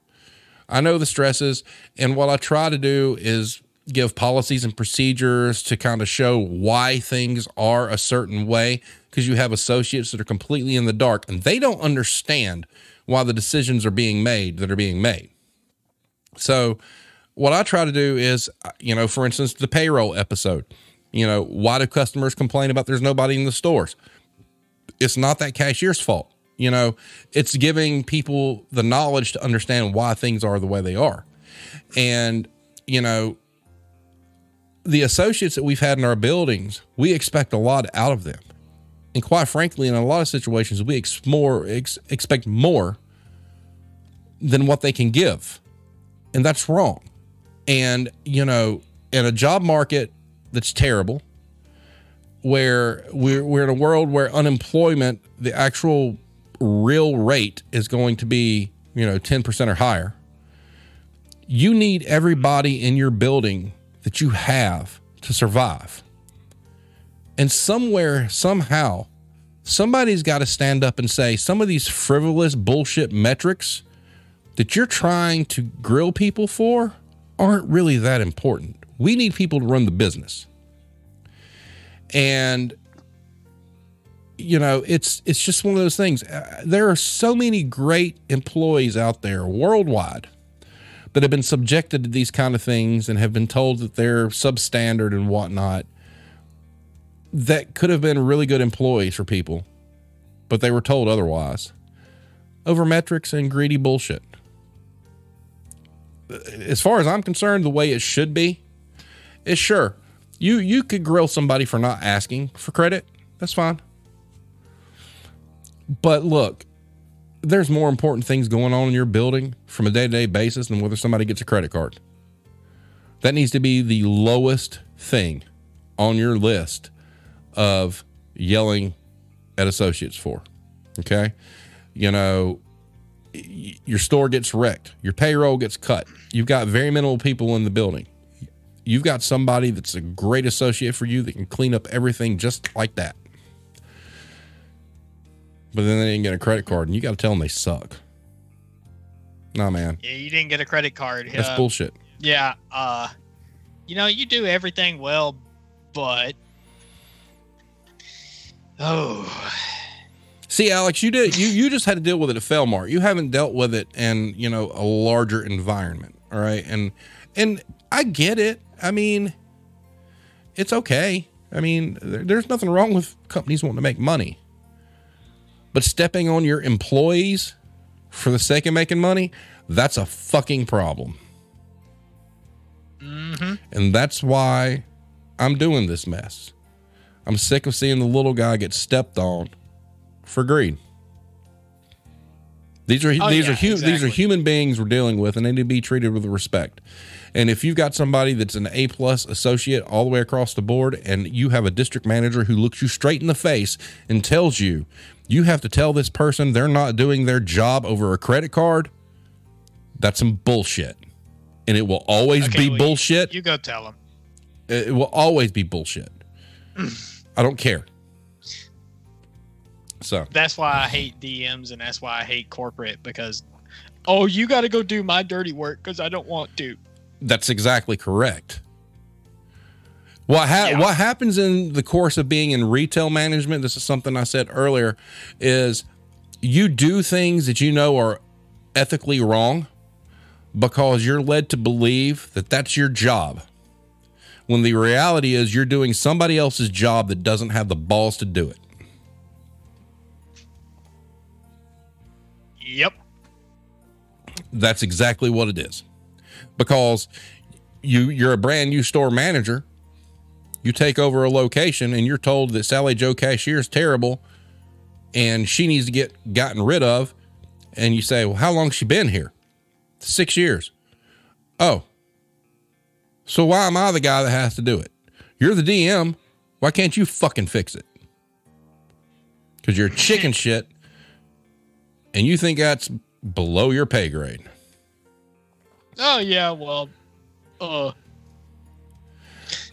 I know the stresses, and what I try to do is give policies and procedures to kind of show why things are a certain way because you have associates that are completely in the dark and they don't understand why the decisions are being made that are being made. So, what I try to do is, uh, you know, for instance, the payroll episode, you know, why do customers complain about there's nobody in the stores? It's not that cashier's fault. You know, it's giving people the knowledge to understand why things are the way they are. And, you know, the associates that we've had in our buildings, we expect a lot out of them. And quite frankly, in a lot of situations, we ex- expect more than what they can give. And that's wrong. And, you know, in a job market that's terrible, where we're, we're in a world where unemployment, the actual real rate is going to be, you know, 10% or higher. You need everybody in your building that you have to survive. And somewhere, somehow, somebody's got to stand up and say some of these frivolous bullshit metrics that you're trying to grill people for aren't really that important. We need people to run the business. And you know, it's it's just one of those things. Uh, There are so many great employees out there worldwide that have been subjected to these kind of things and have been told that they're substandard and whatnot that could have been really good employees for people, but they were told otherwise over metrics and greedy bullshit. As far as I'm concerned, the way it should be is sure. You you could grill somebody for not asking for credit. That's fine. But look, there's more important things going on in your building from a day-to-day basis than whether somebody gets a credit card. That needs to be the lowest thing on your list of yelling at associates for. Okay? You know, your store gets wrecked, your payroll gets cut. You've got very minimal people in the building. You've got somebody that's a great associate for you that can clean up everything just like that. But then they didn't get a credit card, and you got to tell them they suck. Nah, man, Yeah, you didn't get a credit card. that's Uh, bullshit. Yeah, uh, you know, you do everything well, but oh, See, Alex, you did you you just had to deal with it at Felmart. You haven't dealt with it in you know a larger environment. All right, and and I get it. I mean, it's okay. I mean, there, there's nothing wrong with companies wanting to make money, but stepping on your employees for the sake of making money, that's a fucking problem. Mm-hmm. And that's why I'm doing this mess. I'm sick of seeing the little guy get stepped on for greed. These are Oh, these yeah, are hu- these are human beings we're dealing with, and they need to be treated with respect. And if you've got somebody that's an A plus associate all the way across the board, and you have a district manager who looks you straight in the face and tells you you have to tell this person they're not doing their job over a credit card, that's some bullshit. And it will always Okay, be well, you- bullshit. you go tell them. It will always be bullshit. I don't care. So That's why I hate DMs and that's why I hate corporate because, oh, you got to go do my dirty work because I don't want to. that's exactly correct. What ha- Yeah. what happens in the course of being in retail management? This is something I said earlier. Is you do things that you know are ethically wrong because you're led to believe that that's your job. When the reality is you're doing somebody else's job that doesn't have the balls to do it. Yep. That's exactly what it is. Because you you're a brand new store manager. You take over a location and you're told that Sally Joe cashier is terrible and she needs to get gotten rid of. And you say, Well, how long's she been here? Six years. Oh. So why am I the guy that has to do it? You're the DM. Why can't you fucking fix it? Because you're chicken shit and you think that's below your pay grade. Oh yeah. Well, uh,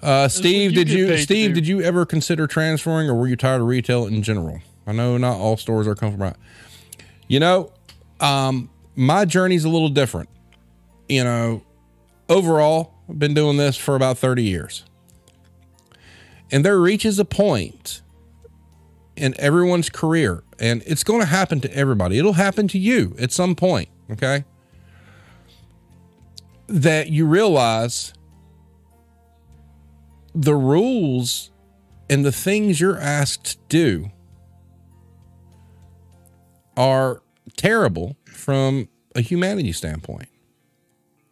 Uh, Steve, you did you paid to Steve did you ever consider transferring, or were you tired of retail in general? I know not all stores are comfortable. You know, um, my journey's a little different. You know, overall, Been doing this for about thirty years, and there reaches a point in everyone's career, and it's going to happen to everybody. It'll happen to you at some point. Okay, that you realize the rules and the things you're asked to do are terrible from a humanity standpoint.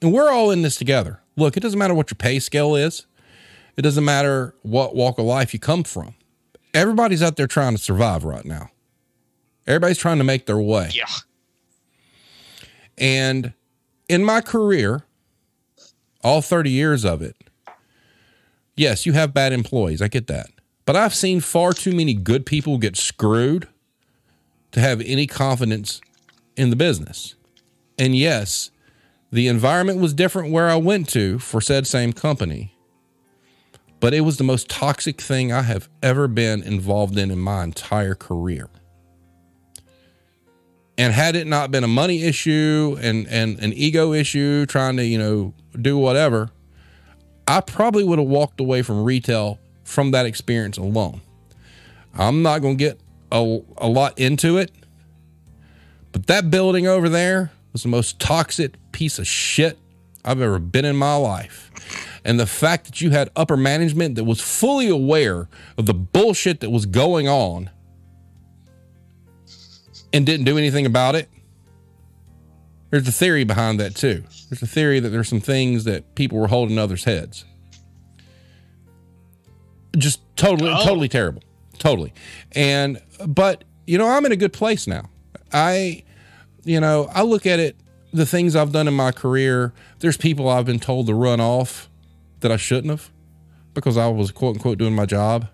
And we're all in this together. Look, it doesn't matter what your pay scale is, it doesn't matter what walk of life you come from. Everybody's out there trying to survive right now. Everybody's trying to make their way. yeah. And in my career, all 30 years of it, yes, you have bad employees. I get that. But I've seen far too many good people get screwed to have any confidence in the business. And yes, the environment was different where I went to for said same company. But it was the most toxic thing I have ever been involved in in my entire career. And had it not been a money issue and, and an ego issue, trying to, you know, do whatever, I probably would have walked away from retail from that experience alone. I'm not going to get a, a lot into it, but that building over there was the most toxic piece of shit I've ever been in my life. And the fact that you had upper management that was fully aware of the bullshit that was going on and didn't do anything about it. There's a theory behind that too. There's a theory that there's some things that people were holding others' heads. Just totally, Oh. totally terrible. Totally. And, but, you know, I'm in a good place now. I, you know, I look at it, the things I've done in my career, there's people I've been told to run off that I shouldn't have because I was quote unquote doing my job.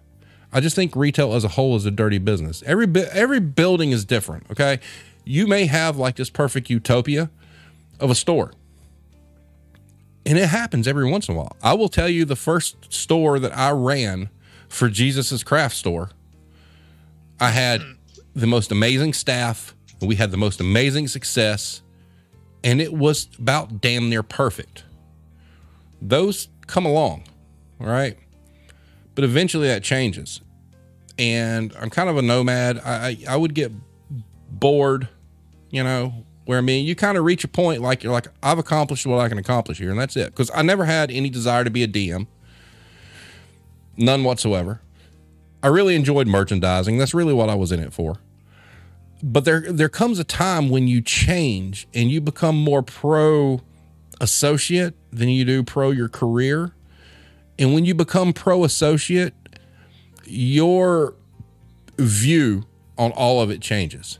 I just think retail as a whole is a dirty business. Every every building is different. Okay, you may have like this perfect utopia of a store, and it happens every once in a while. I will tell you the first store that I ran for Jesus's Craft Store, I had the most amazing staff. We had the most amazing success, and it was about damn near perfect. Those come along, all right? But eventually that changes. And I'm kind of a nomad. I, I, I would get bored, you know, where I mean, you kind of reach a point like you're like, I've accomplished what I can accomplish here, and that's it. Because I never had any desire to be a DM, none whatsoever. I really enjoyed merchandising. That's really what I was in it for. But there there comes a time when you change and you become more pro associate than you do pro your career. And when you become pro associate, your view on all of it changes.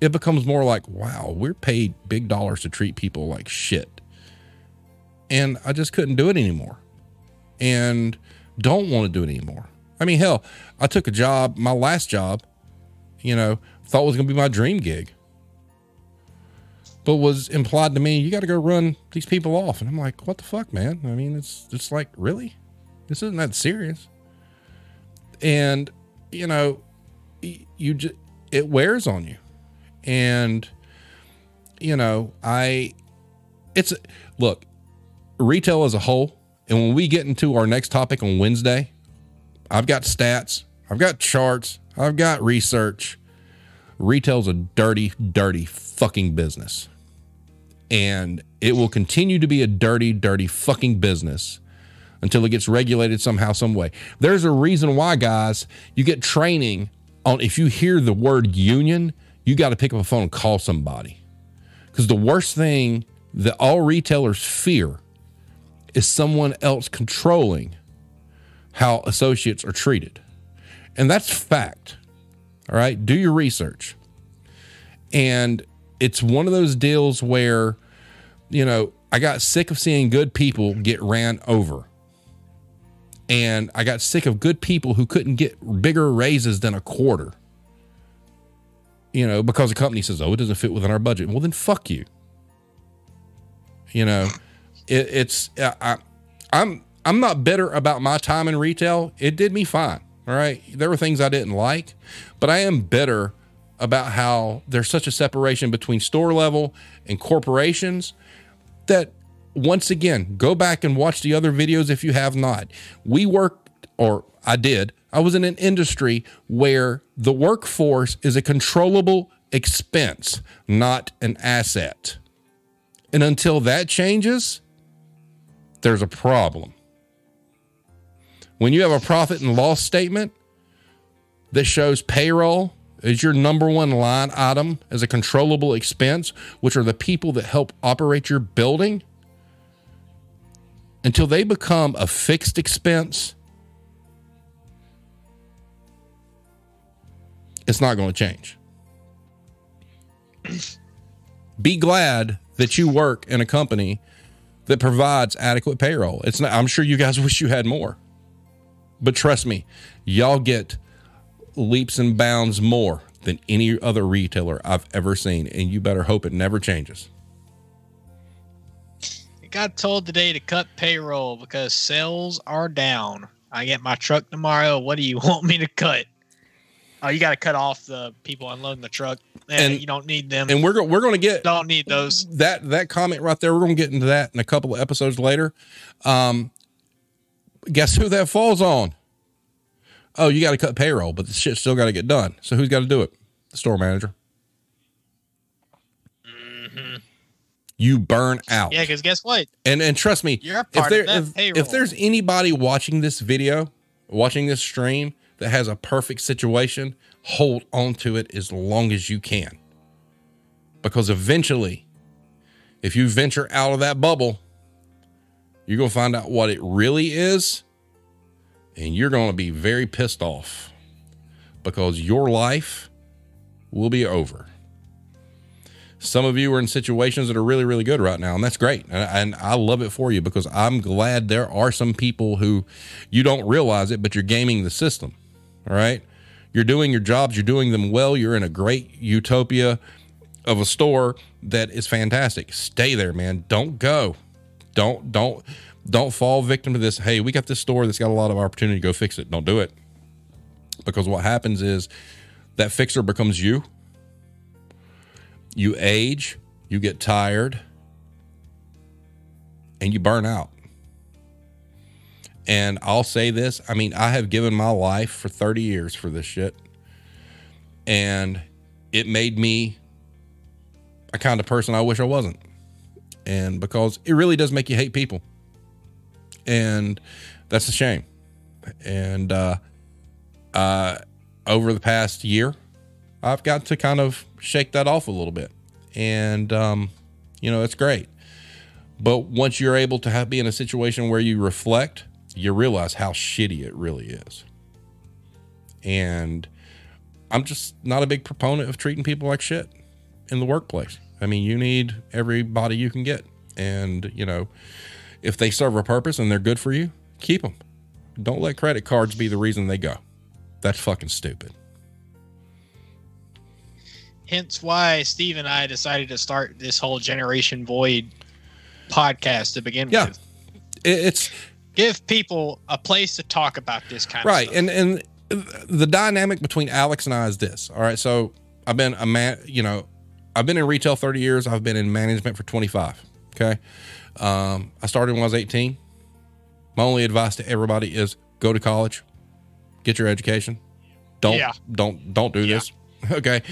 It becomes more like, wow, we're paid big dollars to treat people like shit. And I just couldn't do it anymore. And don't want to do it anymore. I mean, hell, I took a job, my last job, you know, thought was going to be my dream gig. But was implied to me, you got to go run these people off. And I'm like, what the fuck, man? I mean, it's it's like, really? This isn't that serious. And, you know, you just, it wears on you. And, you know, I, it's, look, retail as a whole, and when we get into our next topic on Wednesday, I've got stats, I've got charts, I've got research. Retail's a dirty, dirty fucking business. And it will continue to be a dirty, dirty fucking business until it gets regulated somehow, some way. There's a reason why, guys, you get training on if you hear the word union, you got to pick up a phone and call somebody. Because the worst thing that all retailers fear is someone else controlling how associates are treated. And that's fact. All right. Do your research. And it's one of those deals where, you know, I got sick of seeing good people get ran over. And I got sick of good people who couldn't get bigger raises than a quarter. You know, because the company says, oh, it doesn't fit within our budget. Well, then fuck you. You know, it, it's, I, I'm, I'm not bitter about my time in retail. It did me fine. All right. There were things I didn't like, but I am bitter about how there's such a separation between store level and corporations that once again, go back and watch the other videos if you have not. We worked, or I did, I was in an industry where the workforce is a controllable expense, not an asset. And until that changes, there's a problem. When you have a profit and loss statement that shows payroll as your number one line item as a controllable expense, which are the people that help operate your building, until they become a fixed expense, it's not going to change. Be glad that you work in a company that provides adequate payroll. It's not, I'm sure you guys wish you had more. But trust me, y'all get leaps and bounds more than any other retailer I've ever seen. And you better hope it never changes. I got told today to cut payroll because sales are down. I get my truck tomorrow. What do you want me to cut? Oh, you got to cut off the people unloading the truck. And And- you don't need them. And we're go- we're going to get don't need those. that that comment right there. We're going to get into that in a couple of episodes later. Um, guess who that falls on? Oh, you got to cut payroll, but the shit still got to get done. So who's got to do it? The store manager. You burn out. Mm-hmm. Yeah, because guess what? And and trust me, You're if there if, if there's anybody watching this video, watching this stream that has a perfect situation, hold on to it as long as you can. Because eventually, if you venture out of that bubble, you're going to find out what it really is and you're going to be very pissed off because your life will be over. Some of you are in situations that are really, really good right now, and that's great. And, and I love it for you because I'm glad there are some people who you don't realize it, but you're gaming the system. All right. You're doing your jobs, you're doing them well. You're in a great utopia of a store that is fantastic. Stay there, man. Don't go. Don't, don't, don't fall victim to this. Hey, we got this store that's got a lot of opportunity. Go fix it. Don't do it. Because what happens is that fixer becomes you you age, you get tired, and you burn out. And I'll say this I mean, I have given my life for 30 years for this shit. And it made me a kind of person I wish I wasn't. And because it really does make you hate people. And that's a shame. And uh, uh, over the past year, I've got to kind of shake that off a little bit. And, um, you know, it's great. But once you're able to have, be in a situation where you reflect, you realize how shitty it really is. And I'm just not a big proponent of treating people like shit in the workplace. I mean, you need everybody you can get. And, you know, if they serve a purpose and they're good for you, keep them. Don't let credit cards be the reason they go. That's fucking stupid. Hence why Steve and I decided to start this whole Generation Void podcast to begin Yeah. with. It- It's Give people a place to talk about this kind right of stuff. and and the dynamic between alex and i is this all right so i've been a man you know i've been in retail 30 years. I've been in management for 25 okay? Um, i started when i was 18 my only advice to everybody is go to college get your education. Don't Yeah. don't don't do Yeah. this okay?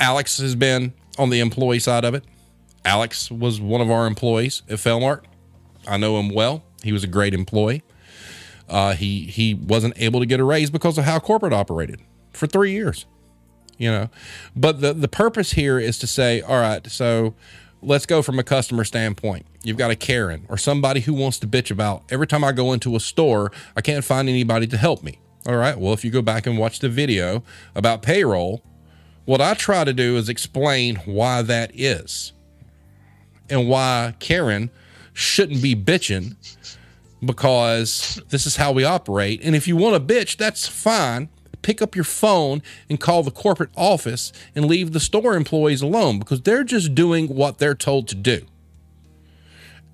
Alex has been on the employee side of it. Alex was one of our employees at felmart. I know him well. He was a great employee. Uh, he he wasn't able to get a raise because of how corporate operated for three years. You know, but the the purpose here is to say, all right, so let's go from a customer standpoint. You've got a Karen or somebody who wants to bitch about every time I go into a store, I can't find anybody to help me. All right, well, if you go back and watch the video about payroll, what I try to do is explain why that is and why Karen shouldn't be bitching because this is how we operate. And if you want to bitch, that's fine. Pick up your phone and call the corporate office and leave the store employees alone because they're just doing what they're told to do.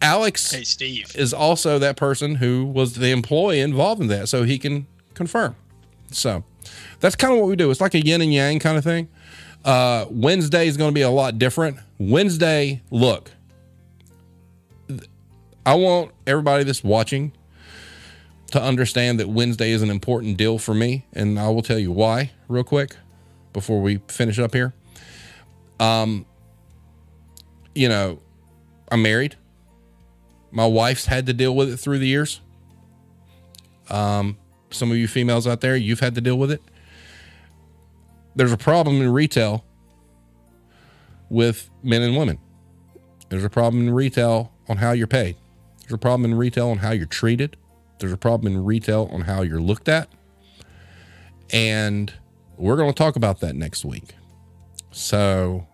Alex Hey, Steve. is also that person who was the employee involved in that, so he can confirm. So that's kind of what we do. It's like a yin and yang kind of thing. Uh, Wednesday is going to be a lot different. Wednesday, look, I want everybody that's watching to understand that Wednesday is an important deal for me, and I will tell you why real quick before we finish up here. Um, you know, I'm married. My wife's had to deal with it through the years. Um, some of you females out there, you've had to deal with it. There's a problem in retail with men and women. There's a problem in retail on how you're paid. There's a problem in retail on how you're treated. There's a problem in retail on how you're looked at. And we're going to talk about that next week. So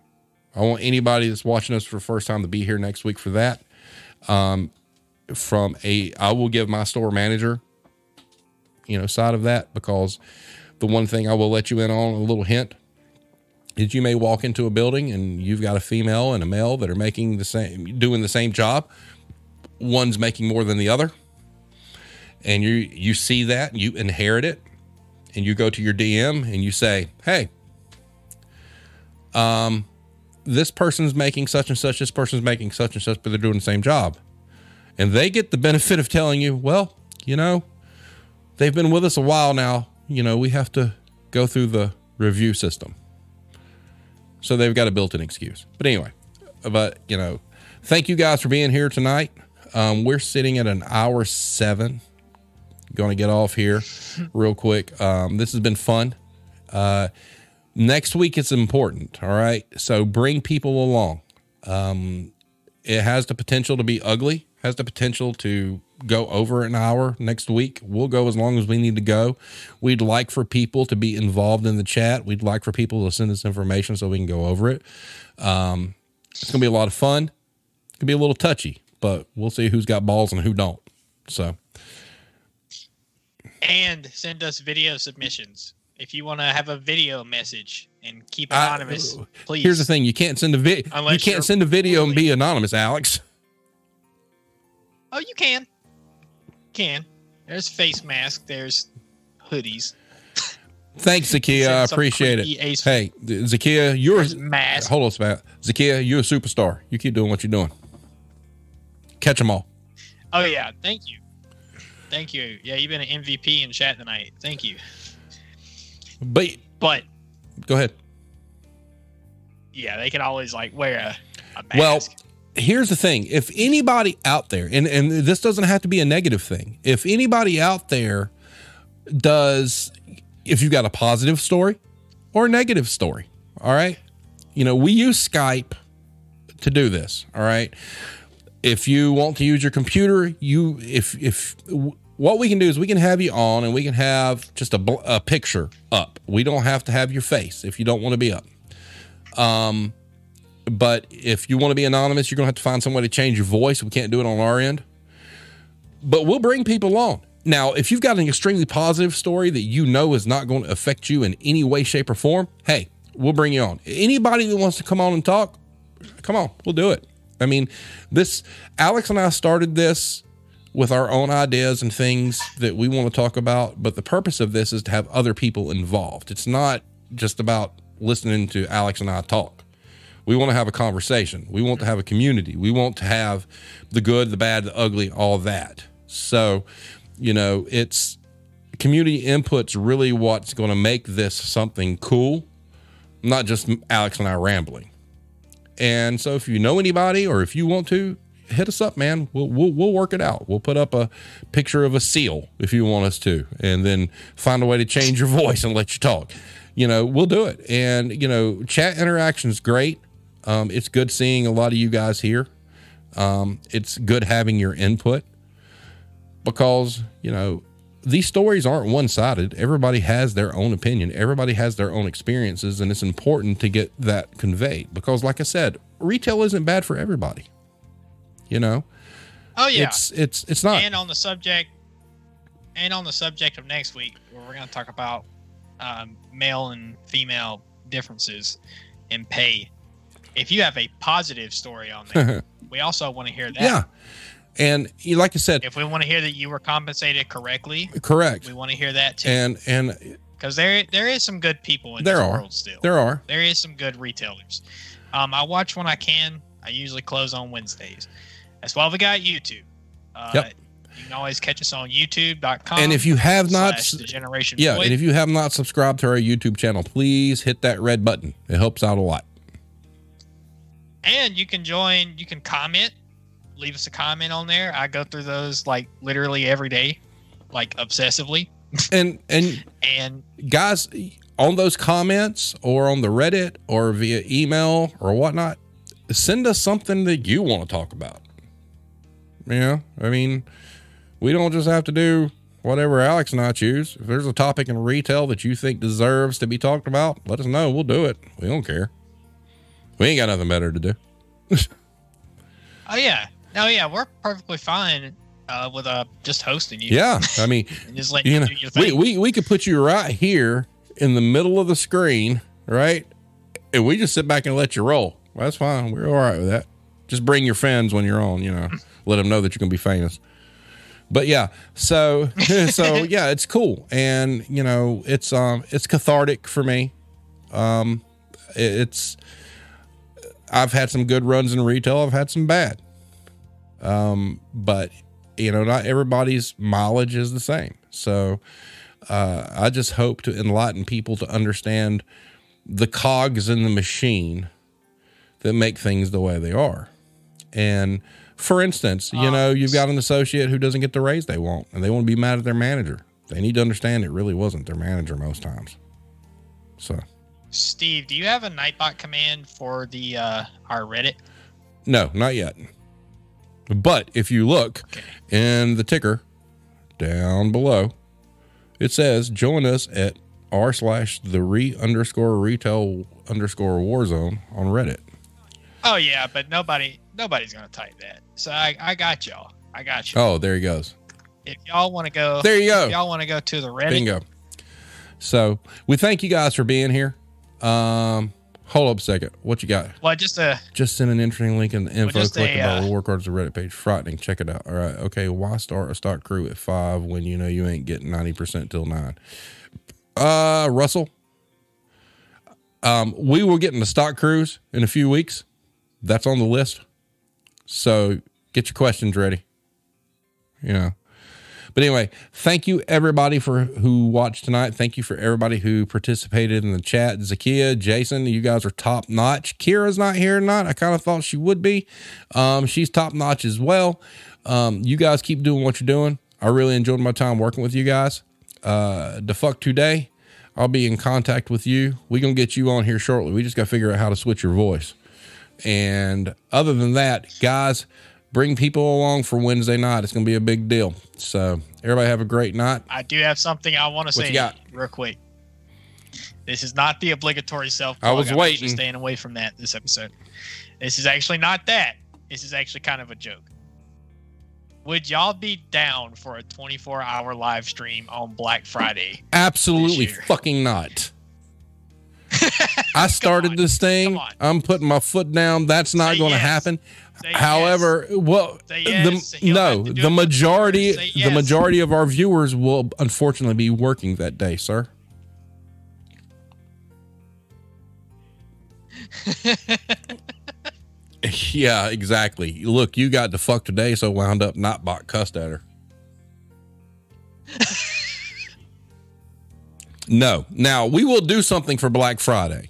I want anybody that's watching us for the first time to be here next week for that. Um, from a, I will give my store manager, you know, side of that because the one thing I will let you in on a little hint is you may walk into a building and you've got a female and a male that are making the same, doing the same job. One's making more than the other, and you you see that and you inherit it, and you go to your DM and you say, "Hey, um, this person's making such and such, this person's making such and such, but they're doing the same job," and they get the benefit of telling you, "Well, you know, they've been with us a while now. you know, we have to go through the review system. So they've got a built in excuse. But anyway, but, you know, thank you guys for being here tonight. Um, we're sitting at an hour seven. Going to get off here real quick. Um, this has been fun. Uh, next week it's important. All right. So bring people along. Um, it has the potential to be ugly, has the potential to go over an hour next week. We'll go as long as we need to go. We'd like for people to be involved in the chat. We'd like for people to send us information so we can go over it. Um, it's to be a lot of fun. It could be a little touchy, but we'll see who's got balls and who don't. So, And send us video submissions. If you want to have a video message and keep I- anonymous, please. here's the thing: you can't send a video. You can't send a video and be anonymous, Alex. Oh, you can. Can. There's face mask. There's hoodies. Thanks, Zakia. I appreciate it. ace- Hey, Zakia, you're There's mask. hold on, Spat. Zakia, you're a superstar. You keep doing what you're doing. Catch them all. Oh yeah, thank you. Thank you. Yeah, you've been an MVP in chat tonight. Thank you. But But go ahead. yeah, they can always like wear a, a mask. Well, here's the thing if anybody out there and and this doesn't have to be a negative thing if anybody out there does if you've got a positive story or a negative story all right you know we use skype to do this all right if you want to use your computer you if if what we can do is we can have you on and we can have just a, bl- a picture up we don't have to have your face if you don't want to be up Um, but if you want to be anonymous, you're going to have to find some way to change your voice. We can't do it on our end. But we'll bring people on. Now, if you've got an extremely positive story that you know is not going to affect you in any way, shape, or form, hey, we'll bring you on. Anybody that wants to come on and talk, come on, we'll do it. I mean, this, Alex and I started this with our own ideas and things that we want to talk about. But the purpose of this is to have other people involved. It's not just about listening to Alex and I talk. We want to have a conversation. We want to have a community. We want to have the good, the bad, the ugly, all that. So, you know, it's community input's really what's going to make this something cool, not just Alex and I rambling. And so, if you know anybody or if you want to, hit us up, man. We'll, we'll we'll work it out. We'll put up a picture of a seal if you want us to, and then find a way to change your voice and let you talk. You know, we'll do it. And you know, chat interaction is great. Um, it's good seeing a lot of you guys here. Um, it's good having your input because you know these stories aren't one sided. Everybody has their own opinion. Everybody has their own experiences, and it's important to get that conveyed because, like I said, retail isn't bad for everybody. You know, oh yeah, it's it's it's not. and on the subject, and on the subject of next week, where we're going to talk about um, male and female differences in pay. If you have a positive story on there, we also want to hear that. yeah, and you- like I said, If we want to hear that you were compensated correctly, correct. we want to hear that too. And and Because there there is some good people in There this are. world still. there are there is some good retailers. Um, I watch when I can. I usually close on Wednesdays. That's why we got YouTube. Uh, Yep. You can always catch us on YouTube.com. And if you have not Generation Yeah, Void. and if you have not subscribed to our YouTube channel, please hit that red button. It helps out a lot. And you can join, you can comment, leave us a comment on there. I go through those like literally every day, like obsessively. And and And guys, on those comments or on the Reddit or via email or whatnot, send us something that you want to talk about. Yeah, I mean, we don't just have to do whatever Alex and I choose. If there's a topic in retail that you think deserves to be talked about, let us know. We'll do it. We don't care. We ain't got nothing better to do. oh yeah, no yeah, we're perfectly fine uh, with uh just hosting you. Yeah, I mean, just letting you you, know, do your we, thing. we we could put you right here in the middle of the screen, right? And we just sit back and let you roll. That's fine. We're all right with that. Just bring your friends when you're on. You know, let them know that you're gonna be famous. But yeah, so so yeah, it's cool, and you know, it's um, it's cathartic for me. Um, it's I've had some good runs in retail. I've had some bad. Um, but you know, not everybody's mileage is the same. So, Uh, I just hope to enlighten people to understand the cogs in the machine that make things the way they are. And for instance, you know, you've got an associate who doesn't get the raise they want and they want to be mad at their manager. They need to understand it really wasn't their manager most times. So, Steve, do you have a Nightbot command for the uh, our Reddit? no, not yet. But if you look in the ticker down below, it says join us at r slash the re underscore retail underscore war zone on Reddit. Oh yeah, but nobody nobody's gonna type that. So I, I got y'all. I got you. Oh, there he goes. If y'all want to go, There you go. if y'all want to go to the Reddit. Bingo. So we thank you guys for being here. Um, hold up a second. What you got? Well, just a Just send an interesting link in the info. just Click a, the uh, Reward cards to Reddit page. Frightening. Check it out. All right. Okay. Why start a stock crew at five when you know you ain't getting ninety percent till nine? Uh, Russell. Um, we will get into stock crews in a few weeks. That's on the list. So get your questions ready. You know. But anyway, thank you everybody for who watched tonight. Thank you for everybody who participated in the chat. Zakia, Jason, you guys are top notch. Kira's not here tonight. I kind of thought she would be. Um, she's top notch as well. Um, you guys keep doing what you're doing. I really enjoyed my time working with you guys. Uh, the fuck today. I'll be in contact with you. We're gonna get you on here shortly. We just gotta figure out how to switch your voice. And other than that, guys, bring people along for Wednesday night. It's going to be a big deal. So, everybody have a great night. I do have something I want to What say real quick. This is not the obligatory self. I was I'm waiting. staying away from that this episode. This is actually not that. This is actually kind of a joke. Would y'all be down for a 24 hour live stream on Black Friday? Absolutely fucking not. I started this thing. I'm putting my foot down. That's not going to yes. happen. Say yes. However, well, yes. the, no, have to do the majority, the majority of our viewers will unfortunately be working that day, sir. yeah, exactly. Look, you got the fuck today, so wound up not bot cussed at her. no. Now we will do something for Black Friday.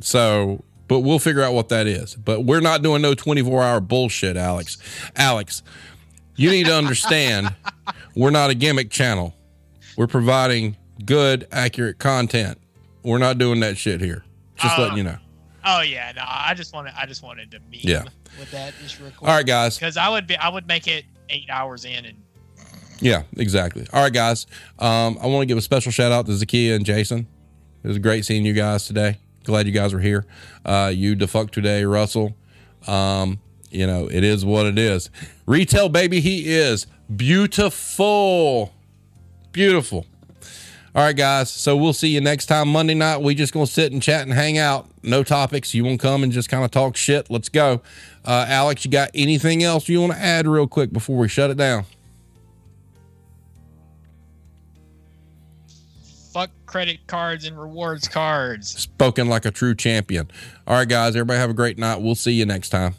So, but we'll figure out what that is. But we're not doing no 24 hour bullshit, Alex. Alex, you need to understand we're not a gimmick channel. We're providing good, accurate content. We're not doing that shit here. Just Uh, letting you know. Oh yeah, no, I just wanted I just wanted to meme Yeah. with that just real quick. All right, guys. Because I would be I would make it eight hours in and Yeah, exactly. All right, guys. Um, I want to give a special shout out to Zakia and Jason. It was great seeing you guys today. Glad you guys were here. Uh, you defuck today, Russell. Um, you know, it is what it is. Retail baby, he is beautiful. Beautiful. All right, guys. So we'll see you next time Monday night. We just gonna sit and chat and hang out. No topics. You want to come and just kind of talk shit? Let's go. Uh, Alex, you got anything else you want to add real quick before we shut it down? Credit cards and rewards cards. Spoken like a true champion. All right, guys. Everybody have a great night. We'll see you next time.